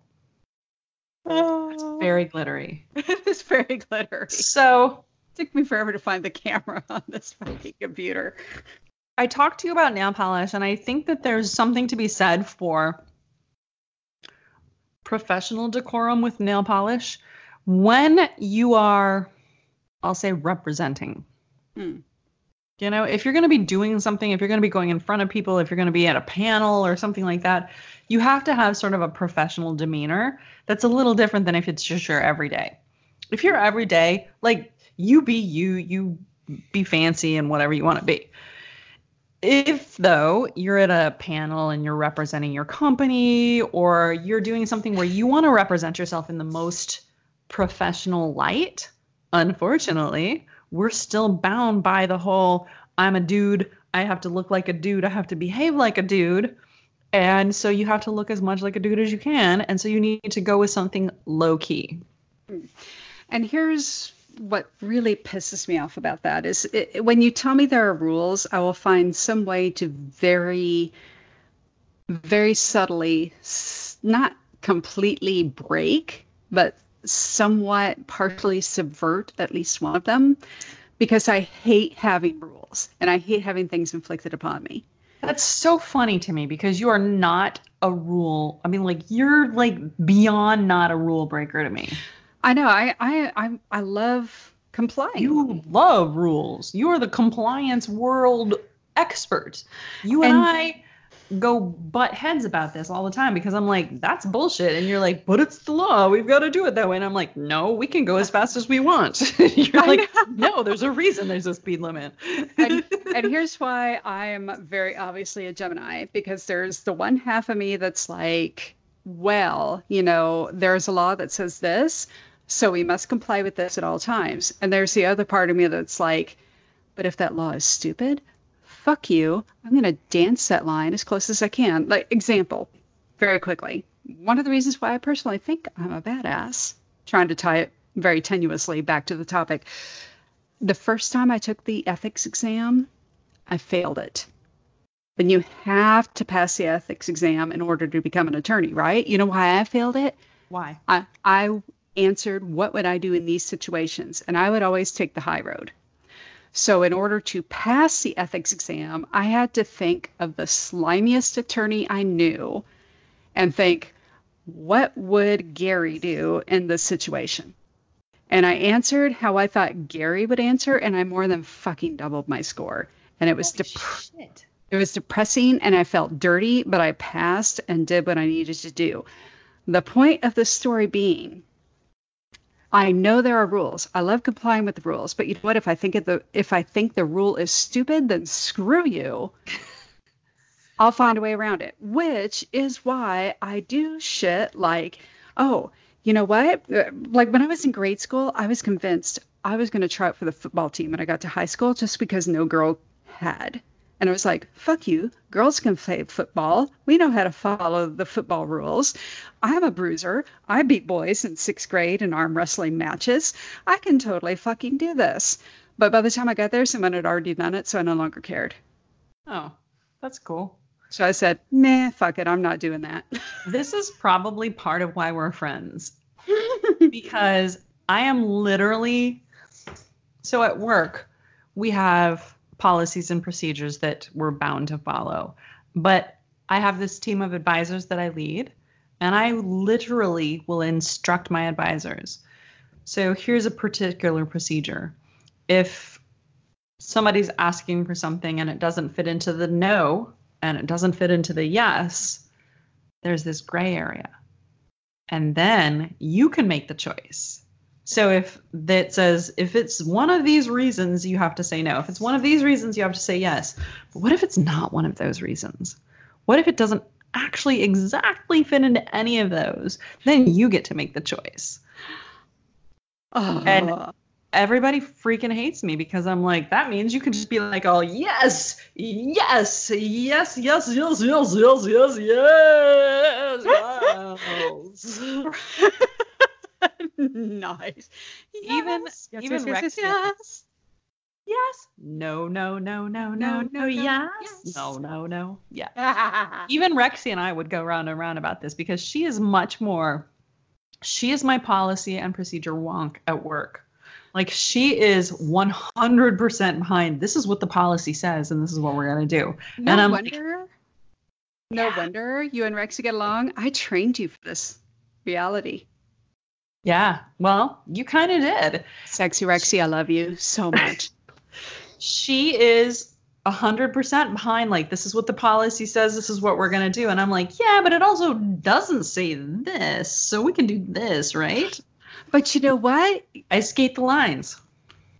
Oh, Very glittery. it is very glittery. So it took me forever to find the camera on this fucking computer. I talked to you about nail polish, and I think that there's something to be said for professional decorum with nail polish when you are, I'll say, representing. Hmm. You know, if you're going to be doing something, if you're going to be going in front of people, if you're going to be at a panel or something like that, you have to have sort of a professional demeanor that's a little different than if it's just your everyday. If you're everyday, like you be you, you be fancy and whatever you want to be. If though you're at a panel and you're representing your company or you're doing something where you want to represent yourself in the most professional light, unfortunately, we're still bound by the whole I'm a dude, I have to look like a dude, I have to behave like a dude. And so you have to look as much like a dude as you can. And so you need to go with something low key. Hmm. And here's what really pisses me off about that is it, when you tell me there are rules, I will find some way to very, very subtly, not completely break, but somewhat partially subvert at least one of them because I hate having rules and I hate having things inflicted upon me. That's so funny to me because you are not a rule. I mean, like you're like beyond not a rule breaker to me. I know I I I, I love complying. You love rules. You are the compliance world expert. You and, And- I go butt heads about this all the time because I'm like, that's bullshit. And you're like, but it's the law. We've got to do it that way. And I'm like, no, we can go as fast as we want. you're I like, no, there's a reason there's a speed limit. and, and here's why I am very obviously a Gemini because there's the one half of me that's like, well, you know, there's a law that says this, so we must comply with this at all times. And there's the other part of me that's like, but if that law is stupid, fuck you. I'm going to dance that line as close as I can. Like, example, very quickly. One of the reasons why I personally think I'm a badass, trying to tie it very tenuously back to the topic. The first time I took the ethics exam, I failed it. But you have to pass the ethics exam in order to become an attorney, right? You know why I failed it? Why? I, I answered, What would I do in these situations? And I would always take the high road. So, in order to pass the ethics exam, I had to think of the slimiest attorney I knew and think, What would Gary do in this situation? And I answered how I thought Gary would answer, and I more than fucking doubled my score. And it was depressing. It was depressing and I felt dirty, but I passed and did what I needed to do. The point of the story being, I know there are rules. I love complying with the rules, but you know what? If I think the if I think the rule is stupid, then screw you. I'll find a way around it. Which is why I do shit like, oh, you know what? Uh, like when I was in grade school, I was convinced I was going to try out for the football team and I got to high school just because no girl had. And I was like, fuck you. Girls can play football. We know how to follow the football rules. I'm a bruiser. I beat boys in sixth grade in arm wrestling matches. I can totally fucking do this. But by the time I got there, someone had already done it, so I no longer cared. Oh, that's cool. So I said, nah, fuck it. I'm not doing that. this is probably part of why we're friends. because I am literally so at work, we have policies and procedures that we're bound to follow. But I have this team of advisors that I lead, and I literally will instruct my advisors. So here's a particular procedure. If somebody's asking for something and it doesn't fit into the no and it doesn't fit into the yes, there's this gray area. And then you can make the choice. So if that says if it's one of these reasons, you have to say no. If it's one of these reasons, you have to say yes. But what if it's not one of those reasons? What if it doesn't actually exactly fit into any of those? Then you get to make the choice. Oh. And everybody freaking hates me because I'm like, that means you can just be like, oh yes, yes, yes, yes, yes, yes, yes, yes, yes, yes. nice. Even Yes, even yes, yes, Rex. yes, yes. Yes. No, no, no, no, no, No, no, no, yes. yes. No, no, no. Yeah. Even Rexy and I would go round and round about this because she is much more she is my policy and procedure wonk at work. Like she is 100% behind this is what the policy says and this is what we're going to do. no and I'm like, wonder. no Yeah. wonder you and Rexy get along. I trained you for this reality. Yeah, well, you kind of did. Sexy Rexy, I love you so much. she is a hundred percent behind like this is what the policy says this is what we're going to do and i'm like yeah but it also doesn't say this so we can do this right but you know what? i skate the lines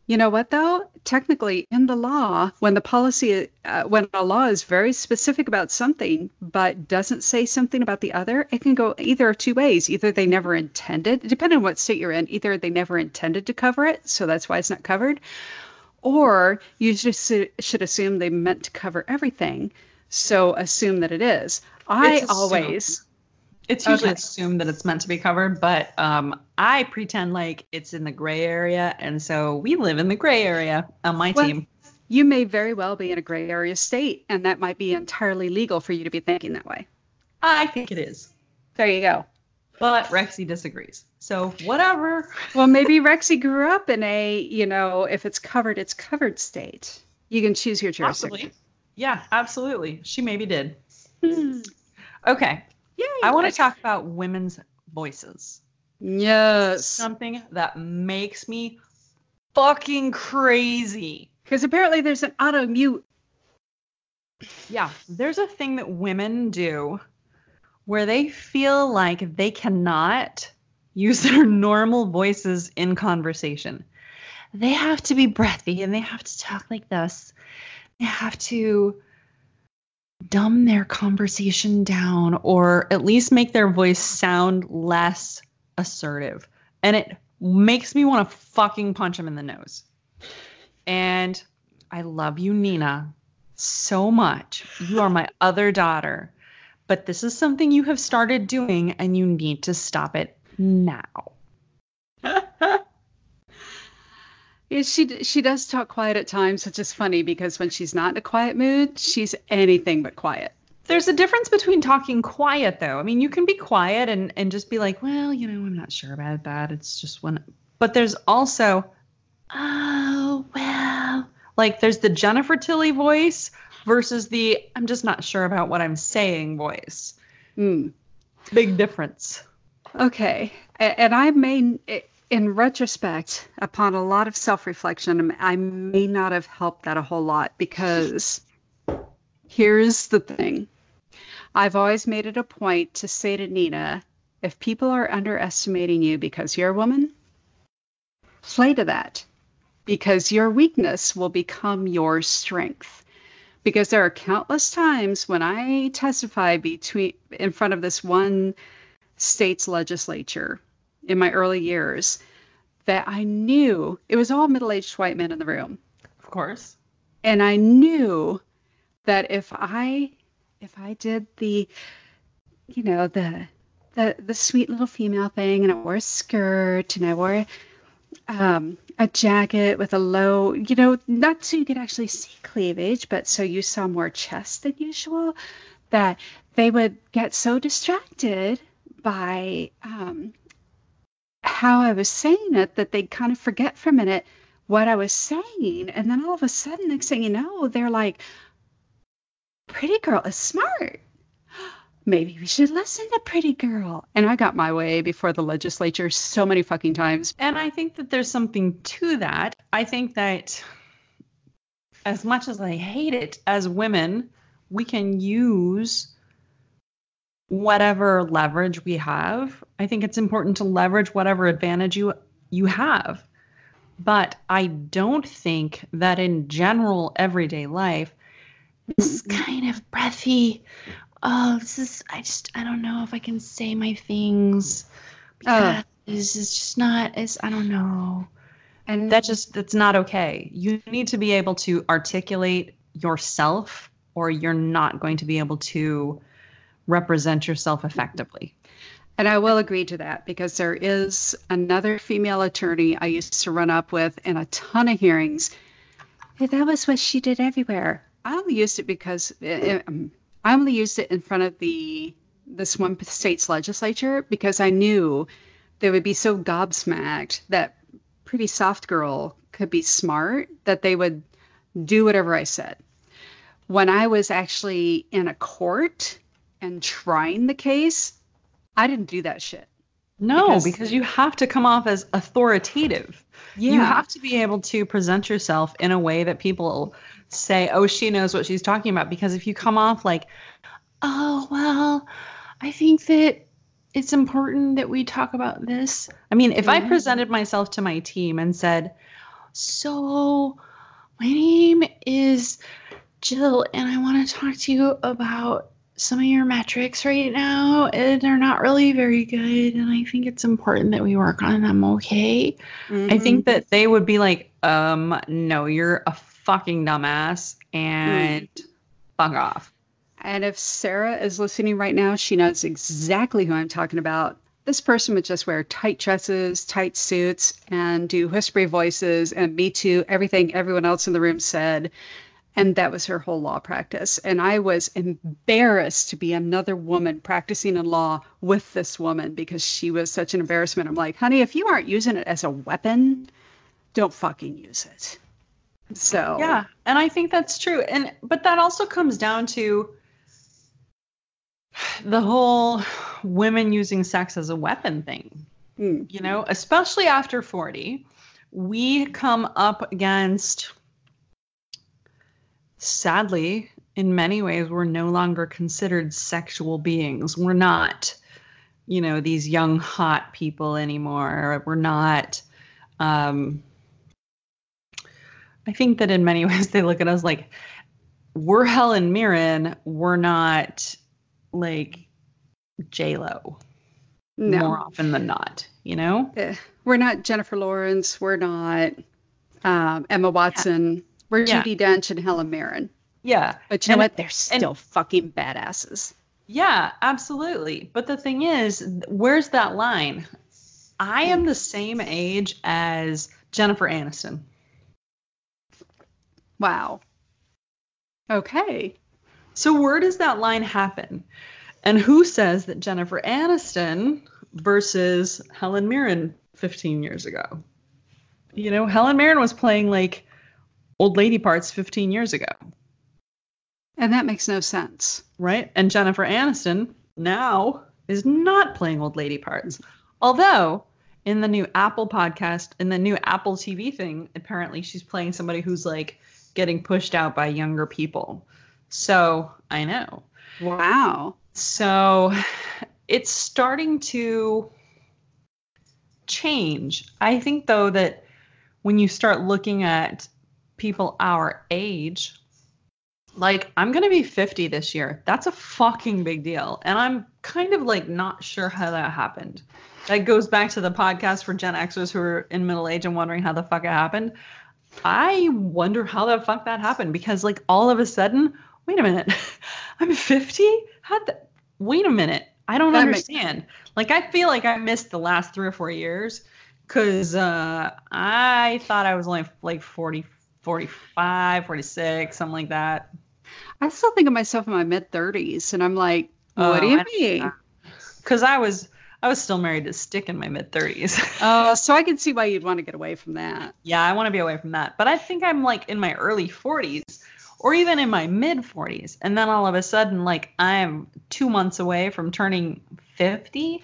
You know what though? Technically, in the law, when the policy, uh, when a law is very specific about something but doesn't say something about the other, it can go either of two ways. Either they never intended, depending on what state you're in, either they never intended to cover it, so that's why it's not covered, or you just should assume they meant to cover everything, so assume that it is. I always, it's usually Okay. assumed that it's meant to be covered but um i pretend like it's in the gray area and so we live in the gray area on my Well- team you may very well be in a gray area state, and that might be entirely legal for you to be thinking that way. i think it is There you go. but rexy disagrees so whatever Well, maybe Rexy grew up in a, you know, if it's covered, it's covered state. You can choose your jurisdiction. Possibly. yeah absolutely she maybe did Hmm. okay Yay. I want to talk about women's voices. Yes. Something that makes me fucking crazy. Because apparently there's an auto mute. Yeah, there's a thing that women do where they feel like they cannot use their normal voices in conversation. They have to be breathy and they have to talk like this. They have to dumb their conversation down or at least make their voice sound less assertive. And it makes me want to fucking punch them in the nose. And I love you, Nina, so much. You are my other daughter. But this is something you have started doing and you need to stop it now. Yeah, she she does talk quiet at times, which is funny because when she's not in a quiet mood, she's anything but quiet. There's a difference between talking quiet though. I mean, you can be quiet and and just be like, "Well, you know, I'm not sure about that. It's just when But there's also oh, well, like there's the Jennifer Tilly voice versus the I'm just not sure about what I'm saying voice. Mm. Big difference. Okay. And I may, in retrospect, upon a lot of self reflection, I may not have helped that a whole lot because here's the thing I've always made it a point to say to Nina, if people are underestimating you because you're a woman, play to that because your weakness will become your strength. Because there are countless times when I testify between in front of this one state's legislature in my early years that I knew it was all middle-aged white men in the room. Of course. And I knew that if I if I did the you know the the the sweet little female thing and I wore a skirt and I wore um, a jacket with a low, you know, not so you could actually see cleavage, but so you saw more chest than usual, that they would get so distracted by um, how I was saying it that they'd kind of forget for a minute what I was saying. And then all of a sudden, next thing you know, they're like, Pretty girl is smart. Maybe we should listen to Pretty Girl. And I got my way before the legislature so many fucking times. And I think that there's something to that. I think that as much as I hate it, as women, we can use whatever leverage we have. I think it's important to leverage whatever advantage you you have. But I don't think that in general everyday life, this is kind of breathy, oh, this is I just I don't know if I can say my things oh. because this is just not it's I don't know. And That just that's not okay. You need to be able to articulate yourself or you're not going to be able to represent yourself effectively. And I will agree to that because there is another female attorney I used to run up with in a ton of hearings. That was what she did everywhere. I only used it because um, I only used it in front of the this one state's legislature because I knew they would be so gobsmacked that pretty soft girl could be smart that they would do whatever I said. When I was actually in a court and trying the case, I didn't do that shit. No, Because- because, you have to come off as authoritative. Yeah. You have to be able to present yourself in a way that people say, "Oh, she knows what she's talking about." Because if you come off like, "Oh, well, I think that it's important that we talk about this." I mean, if I Mhm. presented myself to my team and said, "So, my name is Jill, and I want to talk to you about some of your metrics right now. They're not really very good, and I think it's important that we work on them. Okay." I think that they would be like, "Um, no, you're a fucking dumbass, and fuck off." And if Sarah is listening right now, she knows exactly who I'm talking about. This person would just wear tight dresses, tight suits, and do whispery voices and me too, everything everyone else in the room said. And that was her whole law practice. And I was embarrassed to be another woman practicing in law with this woman because she was such an embarrassment. I'm like, honey, if you aren't using it as a weapon, don't fucking use it. So, Yeah, and I think that's true. And but that also comes down to the whole women using sex as a weapon thing. Hmm. You know, especially after 40, we come up against sadly, in many ways we're no longer considered sexual beings. We're not you know, these young hot people anymore. We're not um I think that in many ways they look at us like we're Helen Mirren, we're not like J Lo no. more often than not, you know? Eh, we're not Jennifer Lawrence. We're not um, Emma Watson. We're Yeah. Judi Dench and Helen Mirren. Yeah. But you know what? They're still fucking badasses. Yeah, absolutely. But the thing is, where's that line? I am the same age as Jennifer Aniston. Wow. Okay. So where does that line happen? And who says that Jennifer Aniston versus Helen Mirren 15 years ago? You know, Helen Mirren was playing like old lady parts 15 years ago, And that makes no sense. right? And Jennifer Aniston now is not playing old lady parts. Although in the new Apple podcast, in the new Apple TV thing, apparently she's playing somebody who's like getting pushed out by younger people. So I know. Wow. So it's starting to change. I think, though, that when you start looking at people our age, like I'm going to be 50 this year. That's a fucking big deal. And I'm kind of like not sure how that happened. That goes back to the podcast for Gen Xers who are in middle age and wondering how the fuck it happened. I wonder how the fuck that happened because, like, all of a sudden, wait a minute, I'm 50? How the, wait a minute, I don't That understand. like, I feel like I missed the last three or four years because uh, I thought I was only like 40, 45, 46, something like that. I still think of myself in my mid 30s, and I'm like, what do Oh, you I- mean? Because I was. I was still married to Stick in my mid 30s. Oh, so I can see why you'd want to get away from that. yeah, I want to be away from that. But I think I'm like in my early 40s or even in my mid 40s. And then all of a sudden, like, I'm two months away from turning 50.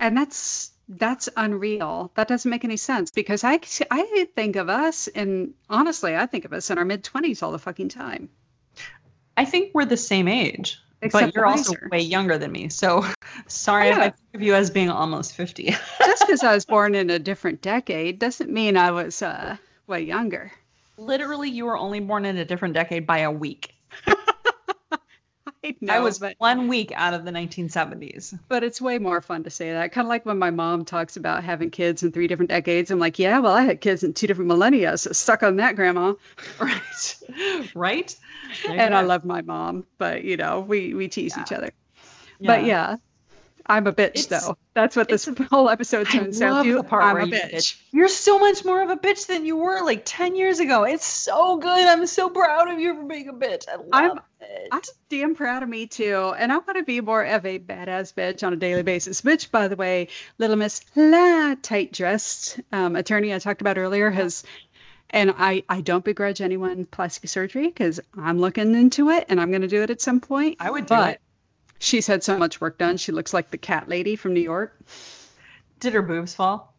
And that's that's unreal. That doesn't make any sense because I I think of us and honestly, I think of us in our mid 20s all the fucking time. I think we're the same age. Except but you're also way younger than me. So sorry if I think of you as being almost 50. Just because I was born in a different decade doesn't mean I was uh, way younger. Literally, you were only born in a different decade by a week. I I was but, one week out of the 1970s. but it's way more fun to say that. Kind of like when my mom talks about having kids in three different decades. I'm like, yeah, well, I had kids in two different millennia, so suck on that, grandma. Right. right? And I love my mom, but you know, we we tease each Yeah. other. But yeah, I'm a bitch It's- though. That's what this whole episode I turns down love to. the part I'm where a bitch. bitch. You're so much more of a bitch than you were like 10 years ago. It's so good. I'm so proud of you for being a bitch. I love I'm- it. I'm damn proud of me too, and I want to be more of a badass bitch on a daily basis. Bitch, by the way, Little Miss La tight dressed um, attorney I talked about earlier has, and I I don't begrudge anyone plastic surgery because I'm looking into it and I'm going to do it at some point. I would do but it. She's had so much work done. She looks like the cat lady from New York. Did her boobs fall?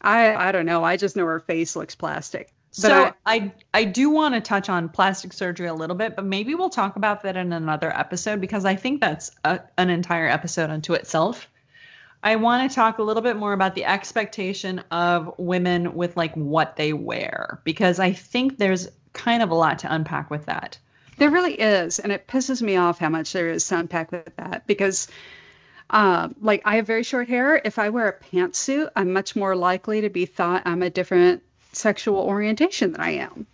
I I don't know. I just know her face looks plastic. But so I- I, I do want to touch on plastic surgery a little bit, but maybe we'll talk about that in another episode because I think that's a, an entire episode unto itself. I want to talk a little bit more about the expectation of women with like what they wear because I think there's kind of a lot to unpack with that. There really is, and it pisses me off how much there is to unpack with that because, um, like, I have very short hair. If I wear a pantsuit, I'm much more likely to be thought I'm a different sexual orientation than I am.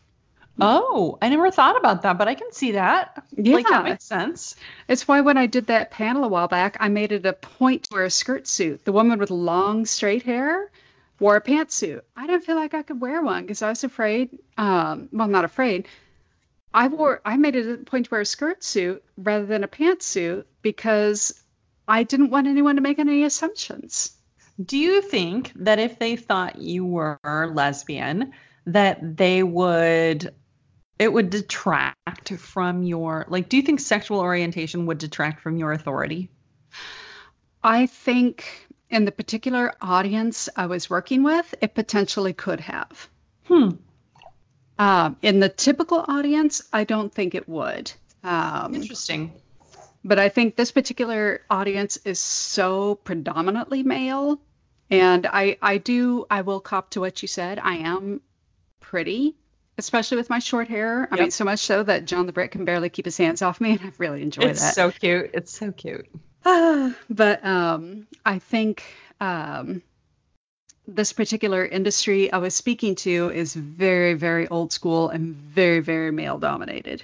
Oh, I never thought about that, but I can see that. Like Yeah. that makes sense. It's why when I did that panel a while back, I made it a point to wear a skirt suit. The woman with long straight hair wore a pantsuit. I didn't feel like I could wear one because I was afraid. Um, well, not afraid. I wore. I made it a point to wear a skirt suit rather than a pantsuit because I didn't want anyone to make any assumptions. Do you think that if they thought you were lesbian, that they would it would detract from your like do you think sexual orientation would detract from your authority? I think in the particular audience I was working with, it potentially could have. Hmm. Um, in the typical audience, I don't think it would. Um, Interesting. but I think this particular audience is so predominantly male, and I I do I will cop to what you said. I am pretty, especially with my short hair. I Yep. mean, so much so that John the Brick can barely keep his hands off me, and I really enjoy It's that. It's so cute. It's so cute. But um, I think um, this particular industry I was speaking to is very, very old school and very, very male dominated.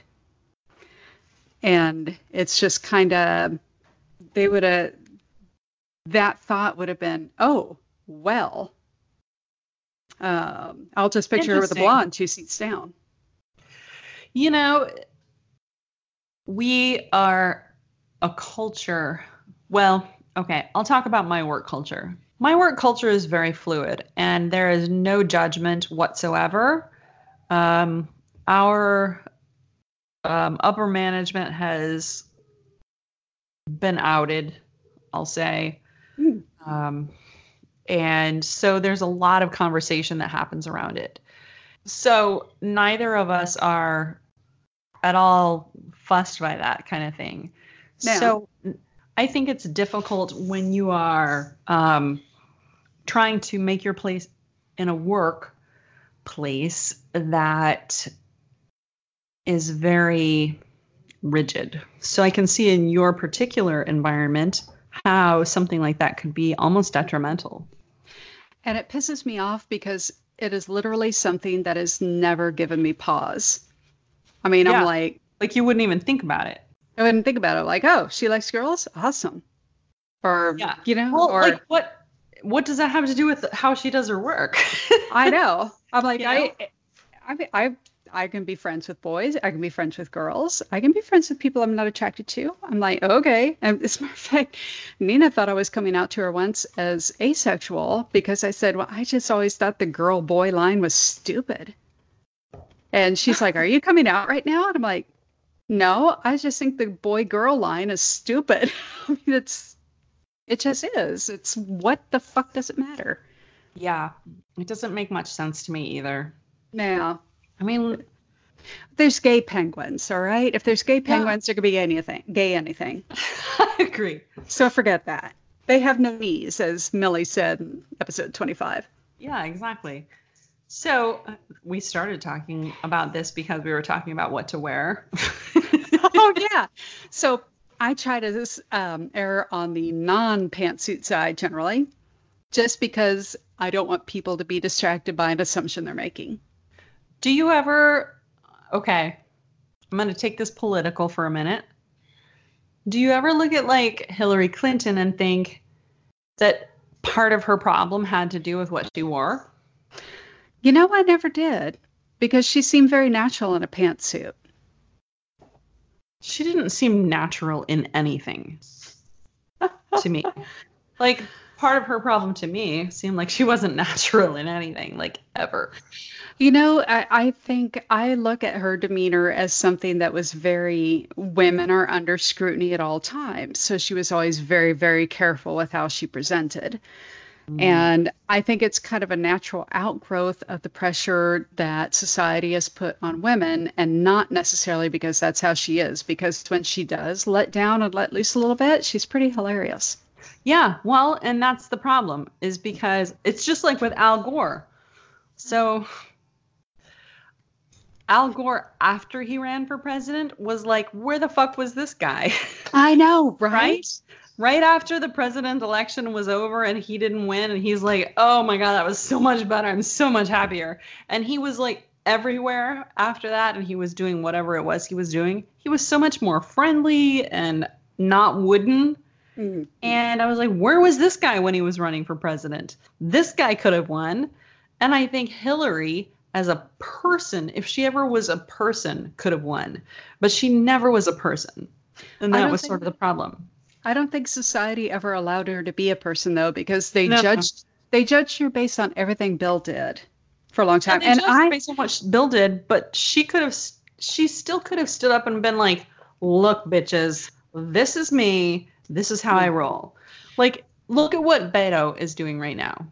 And it's just kind of, they would have, that thought would have been, oh, well, um, I'll just picture her with a blonde two seats down. You know, we are a culture. Well, okay, I'll talk about my work culture. My work culture is very fluid and there is no judgment whatsoever. Um, our um, upper management has been outed, I'll say. Hmm. Um, and so there's a lot of conversation that happens around it. So neither of us are at all fussed by that kind of thing. No. So I think it's difficult when you are um, trying to make your place in a work place that is very rigid. So I can see in your particular environment how something like that could be almost detrimental. And it pisses me off because it is literally something that has never given me pause. I mean, Yeah. I'm like, Like you wouldn't even think about it. I wouldn't think about it. Like, oh, she likes girls? Awesome. Or, Yeah. you know, Well, or like what what does that have to do with how she does her work? I know. I'm like, You I? I, I, I can be friends with boys. I can be friends with girls. I can be friends with people I'm not attracted to. I'm like, okay. And as a matter of fact, Nina thought I was coming out to her once as asexual because I said, well, I just always thought the girl boy line was stupid. And she's like, are you coming out right now? And I'm like, no, I just think the boy girl line is stupid. I mean, it's, it just is. It's what the fuck does it matter? yeah. It doesn't make much sense to me either. Yeah. I mean, there's gay penguins, all right? If there's gay penguins, there could be anything, gay anything. I agree. So forget that. They have no knees, as Millie said in episode 25. Yeah, exactly. So uh, we started talking about this because we were talking about what to wear. oh, yeah. So I try to um, err on the non pantsuit side generally, just because I don't want people to be distracted by an assumption they're making. Do you ever? Okay, I'm going to take this political for a minute. Do you ever look at like Hillary Clinton and think that part of her problem had to do with what she wore? You know, I never did because she seemed very natural in a pantsuit. She didn't seem natural in anything to me. Like part of her problem to me seemed like she wasn't natural in anything, like ever. You know, I, I think I look at her demeanor as something that was very women are under scrutiny at all times. So she was always very, very careful with how she presented. Mm. And I think it's kind of a natural outgrowth of the pressure that society has put on women, and not necessarily because that's how she is. Because when she does let down and let loose a little bit, she's pretty hilarious. Yeah, well, and that's the problem is because it's just like with Al Gore. So Al Gore after he ran for president was like, where the fuck was this guy? I know, right? right? Right after the president election was over and he didn't win and he's like, "Oh my god, that was so much better. I'm so much happier." And he was like everywhere after that and he was doing whatever it was he was doing. He was so much more friendly and not wooden. Mm. And I was like, where was this guy when he was running for president? This guy could have won. And I think Hillary, as a person, if she ever was a person, could have won. But she never was a person. And that was sort of the problem. I don't think society ever allowed her to be a person though, because they No. judged they judged her based on everything Bill did for a long time. And, they And I based on what Bill did, but she could have, she still could have stood up and been like, "Look, bitches, this is me. This is how I roll." Like, look at what Beto is doing right now.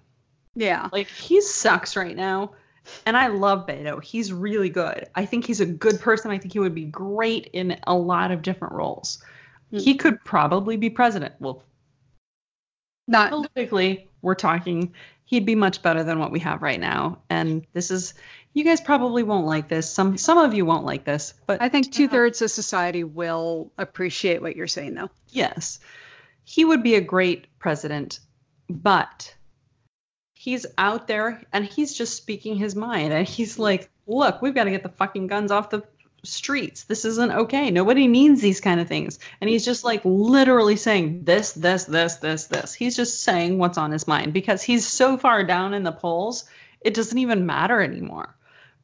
yeah. Like, he sucks right now, and I love Beto. He's really good. I think he's a good person. I think he would be great in a lot of different roles. Hmm. He could probably be president. Well, Not politically, we're talking he'd be much better than what we have right now. And this is you guys probably won't like this. Some some of you won't like this, but I think two thirds of society will appreciate what you're saying though. yes, he would be a great president, but he's out there and he's just speaking his mind and he's like, look, we've got to get the fucking guns off the streets. This isn't okay. Nobody needs these kind of things. And he's just like literally saying this, this, this, this, this. He's just saying what's on his mind because he's so far down in the polls, it doesn't even matter anymore.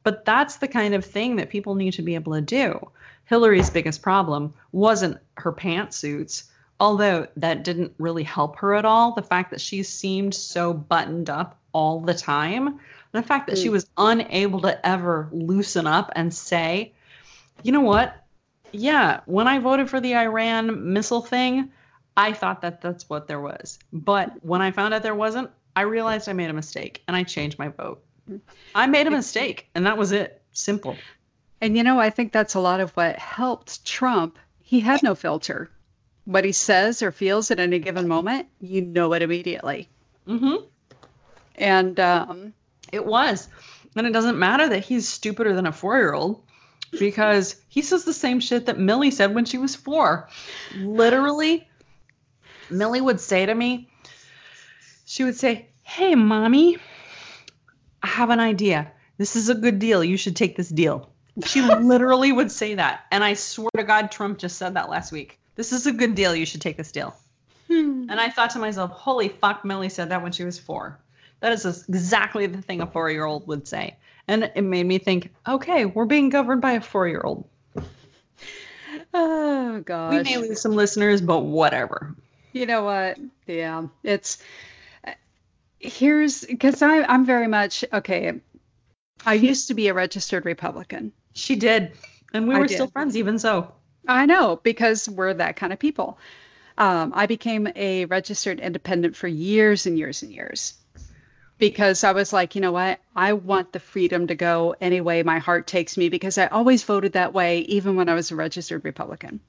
But that's the kind of thing that people need to be able to do. Hillary's biggest problem wasn't her pantsuits, although that didn't really help her at all. The fact that she seemed so buttoned up all the time, the fact that she hmm. was unable to ever loosen up and say, you know what? Yeah, when I voted for the Iran missile thing, I thought that that's what there was. But when I found out there wasn't, I realized I made a mistake and I changed my vote. I made a mistake and that was it. Simple. And you know, I think that's a lot of what helped Trump. He had no filter. What he says or feels at any given moment, you know it immediately. Mm-hmm. And um, It was. And it doesn't matter that he's stupider than a four year old because he says the same shit that Millie said when she was four. Literally, Millie would say to me, she would say, Hey, mommy, I have an idea. This is a good deal. You should take this deal. She literally would say that. And I swear to God, Trump just said that last week. This is a good deal. You should take this deal. Hmm. And I thought to myself, holy fuck, Millie said that when she was four. That is exactly the thing a four year old would say. And it made me think, okay, we're being governed by a four year old. oh God. We may lose some listeners, but whatever. you know what? Yeah, it's here's because I I'm very much okay. I used to be a registered Republican. She did. And we I were did. still friends, even so. I know because we're that kind of people. Um, I became a registered independent for years and years and years because I was like, you know what? I want the freedom to go any way my heart takes me because I always voted that way, even when I was a registered Republican.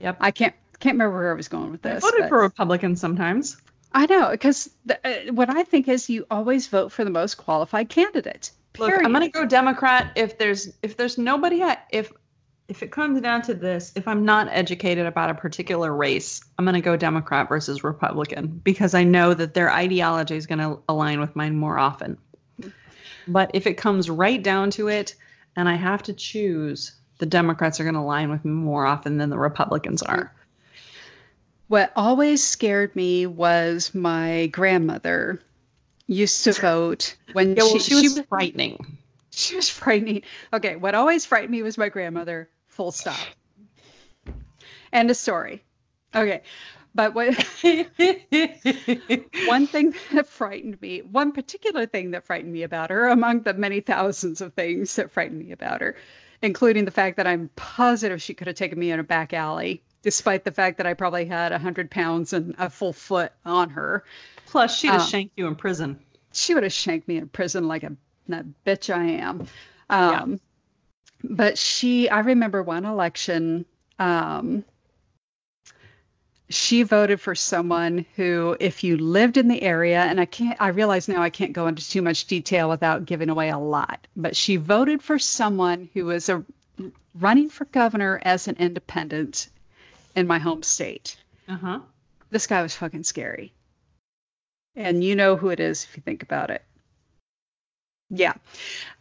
Yep. I can't can't remember where I was going with I this. voted but- for Republicans sometimes. I know because uh, what I think is you always vote for the most qualified candidate. Look, I'm gonna go Democrat if there's if there's nobody I- if if it comes down to this, if I'm not educated about a particular race, I'm gonna go Democrat versus Republican because I know that their ideology is gonna align with mine more often. But if it comes right down to it, and I have to choose, the Democrats are gonna align with me more often than the Republicans are. What always scared me was my grandmother used to vote when Yeah, well, she, she, was she was frightening. she was frightening. Okay, what always frightened me was my grandmother. Full stop. End of story. Okay, but what one thing that frightened me, one particular thing that frightened me about her, among the many thousands of things that frightened me about her, including the fact that I'm positive she could have taken me in a back alley, despite the fact that I probably had a hundred pounds and a full foot on her. Plus, she'd have Um, shanked you in prison. She would have shanked me in prison like a that bitch I am. Um, But she, I remember one election. Um, she voted for someone who, if you lived in the area, and I can't, I realize now I can't go into too much detail without giving away a lot, but she voted for someone who was a running for governor as an independent in my home state. Uh huh. This guy was fucking scary. And you know who it is if you think about it. Yeah.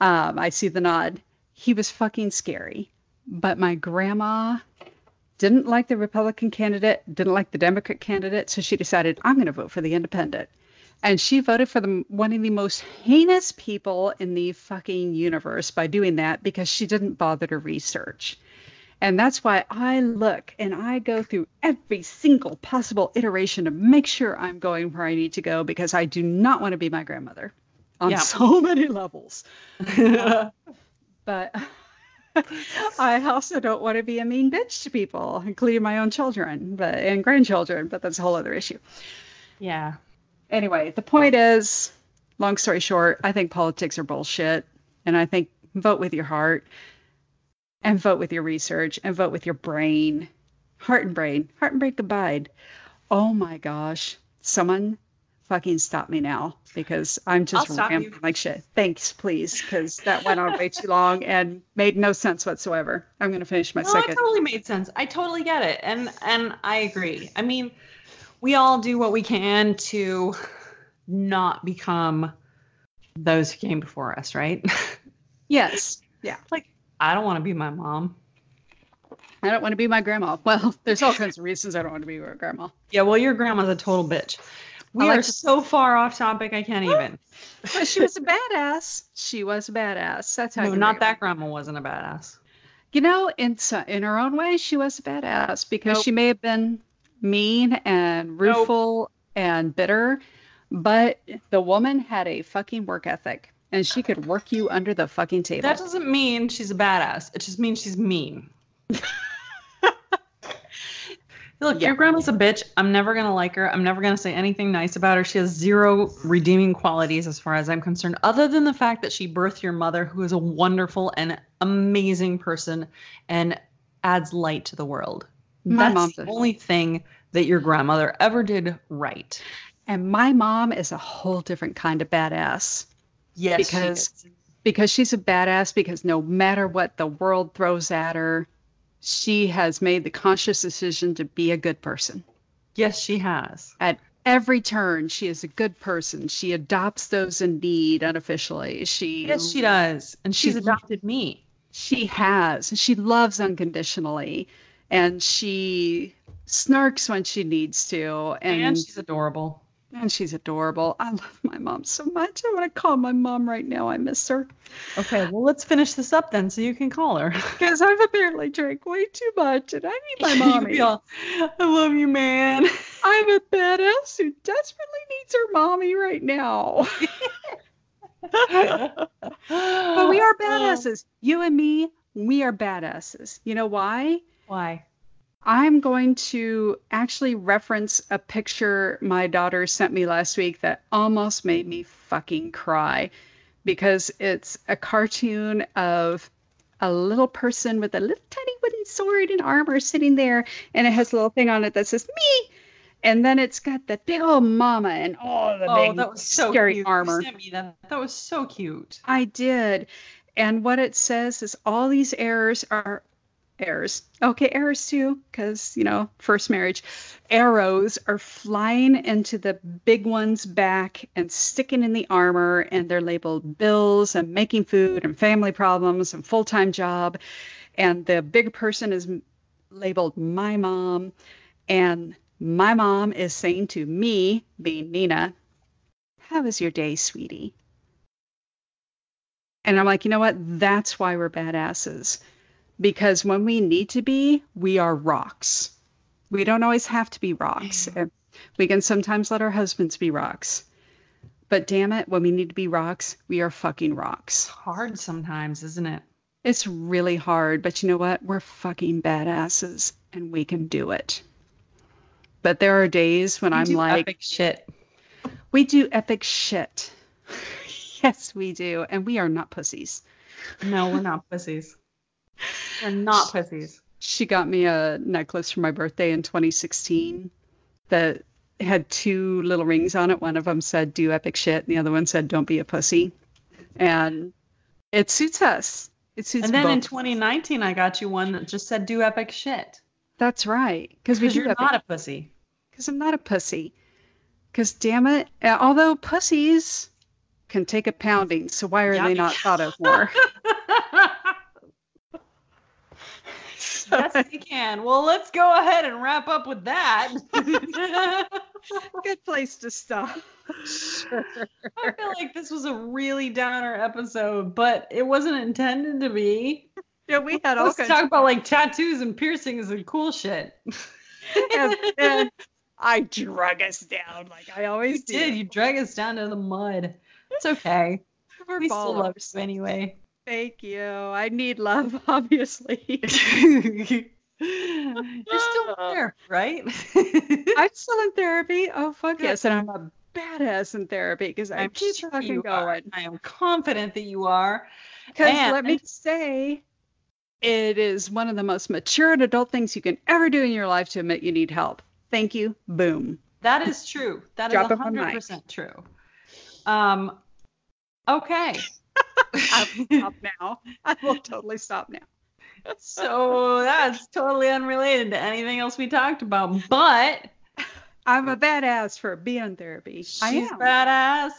Um, I see the nod. He was fucking scary. But my grandma didn't like the Republican candidate, didn't like the Democrat candidate, so she decided I'm going to vote for the independent. And she voted for the one of the most heinous people in the fucking universe by doing that because she didn't bother to research. And that's why I look and I go through every single possible iteration to make sure I'm going where I need to go because I do not want to be my grandmother on Yeah. so many levels. But I also don't want to be a mean bitch to people, including my own children but and grandchildren, but that's a whole other issue. yeah. Anyway, the point is, long story short, I think politics are bullshit. And I think vote with your heart and vote with your research and vote with your brain. Heart and brain. Heart and brain combined. Oh my gosh. Someone fucking stop me now because I'm just rambling you. like shit. Thanks, please, because that went on way too long and made no sense whatsoever. I'm going to finish my No, second. it totally made sense. I totally get it, and and I agree. I mean, we all do what we can to not become those who came before us, right? Yes. Yeah. like I don't want to be my mom. I don't want to be my grandma. Well, there's all kinds of reasons I don't want to be my grandma. Yeah, well, your grandma's a total bitch. We like are to- so far off topic, I can't even. But she was a badass. She was a badass. That's how. No, not that grandma wasn't a badass. You know, in in her own way, she was a badass because Nope. she may have been mean and rueful and bitter, but the woman had a fucking work ethic, and she could work you under the fucking table. That doesn't mean she's a badass. It just means she's mean. Look, Yeah. your grandma's a bitch. I'm never gonna like her. I'm never gonna say anything nice about her. She has zero redeeming qualities as far as I'm concerned, other than the fact that she birthed your mother, who is a wonderful and amazing person and adds light to the world. My That's mom's the only thing that your grandmother ever did right. and my mom is a whole different kind of badass. Yes, Because- because she's a badass because no matter what the world throws at her, she has made the conscious decision to be a good person. yes, she has. At every turn, she is a good person. She adopts those in need unofficially. She Yes, she does, and she's She- adopted me. she has. She loves unconditionally and she snarks when she needs to and and she's adorable. And she's adorable. I love my mom so much. I want to call my mom right now. I miss her. Okay, well, let's finish this up then so you can call her. Because I've apparently drank way too much and I need my mommy. all, I love you, man. I'm a badass who desperately needs her mommy right now. but we are oh. badasses. You and me, we are badasses. You know why? Why? I'm going to actually reference a picture my daughter sent me last week that almost made me fucking cry because it's a cartoon of a little person with a little tiny wooden sword and armor sitting there and it has a little thing on it that says me and then it's got the big old mama and all the Oh, big that was so scary cute. Armor. that. That was so cute. I did. And what it says is all these errors are errors. Okay, errors too, because, you know, first marriage. Arrows are flying into the big one's back and sticking in the armor, and they're labeled bills and making food and family problems and full time job. And the big person is labeled my mom. And my mom is saying to me, being Nina, How was your day, sweetie? And I'm like, you know what? That's why we're badasses. Because when we need to be, we are rocks. We don't always have to be rocks. Mm-hmm. And we can sometimes let our husbands be rocks. But damn it, when we need to be rocks, we are fucking It's rocks. hard sometimes, isn't it? It's really hard, but you know what? We're fucking badasses and we can do it. But there are days when You I'm do like, epic shit. we do epic shit. yes, we do. And we are not pussies. No, we're not pussies. We're not pussies. she got me a necklace for my birthday in 2016 that had two little rings on it. One of them said "Do epic shit," and the other one said "Don't be a pussy." And it suits us. It suits And then in 2019, I got you one that just said "Do epic shit." That's right, because we do. You're epic. not a pussy. Because I'm not a pussy. Because damn it, although pussies can take a pounding, so why are Yeah. they not thought of more? yes, they can. Well, let's go ahead and wrap up with that. Good place to stop. Sure. I feel like this was a really downer episode, but it wasn't intended to be. Yeah, we had all Let's kinds talk about like tattoos and piercings and cool shit. and then I drug us down like I always You did. You drag us down to the mud. It's okay. We're We still love you anyway. Thank you. I need love, obviously. You're still there, right? I'm still in therapy. Oh fuck yes, and I'm a badass in therapy because I I'm keep sure fucking going. I am confident that you are. Because And- let me say, it is one of the most mature and adult things you can ever do in your life to admit you need help. Thank you. Boom. That is true. That is Drop a it on mic. 100% true. Um, okay. I'll stop now. I will totally stop now. so that's totally unrelated to anything else we talked about, but I'm a badass for being in therapy. I she's am. badass.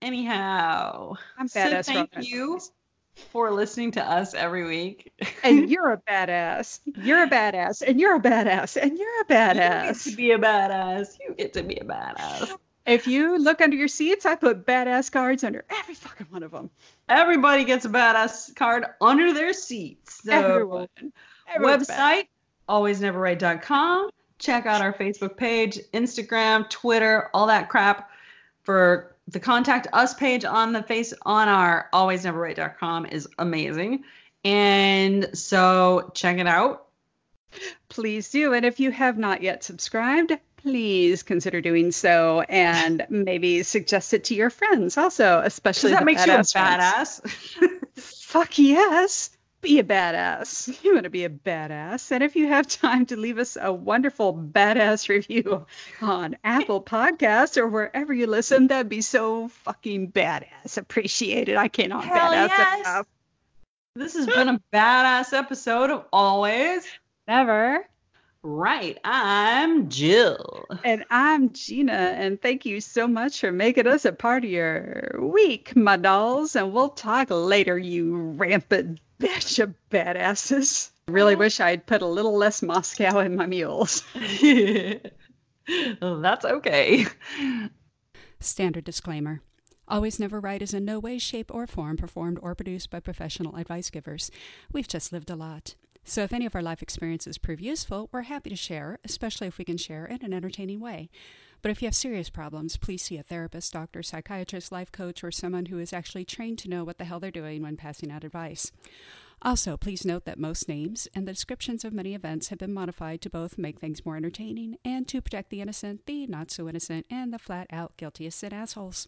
Anyhow, I'm So badass. all thank you for listening to us every week. and you're a badass. You're a badass. And you're a badass. And you're a badass. You get to be a badass. You get to be a badass. If you look under your seats, I put badass cards under every fucking one of them. Everybody gets a badass card under their seats. So, Everyone. Everyone's website, alwaysneverright.com. Check out our Facebook page, Instagram, Twitter, all that crap. For the contact us page on the face on our alwaysneverright.com is amazing. And so check it out. Please do. And if you have not yet subscribed, please consider doing so and maybe suggest it to your friends also, especially that makes you a badass Fuck yes. Be a badass. You want to be a badass. And if you have time to leave us a wonderful badass review on Apple Podcasts or wherever you listen, that'd be so fucking badass. Appreciated. I cannot Hell badass yes. enough. this has been a badass episode of Always Never. Right. I'm Jill. And I'm Gina, and thank you so much for making us a part of your week, my dolls. And we'll talk later, you rampant bitch of badasses. I really oh. wish I'd put a little less Moscow in my mules. That's okay. Standard disclaimer. Always Never Right is in no way, shape, or form performed or produced by professional advice givers. We've just lived a lot. So if any of our life experiences prove useful, we're happy to share, especially if we can share in an entertaining way. But if you have serious problems, please see a therapist, doctor, psychiatrist, life coach, or someone who is actually trained to know what the hell they're doing when passing out advice. Also, please note that most names and the descriptions of many events have been modified to both make things more entertaining and to protect the innocent, the not so innocent, and the flat out guiltiest and assholes.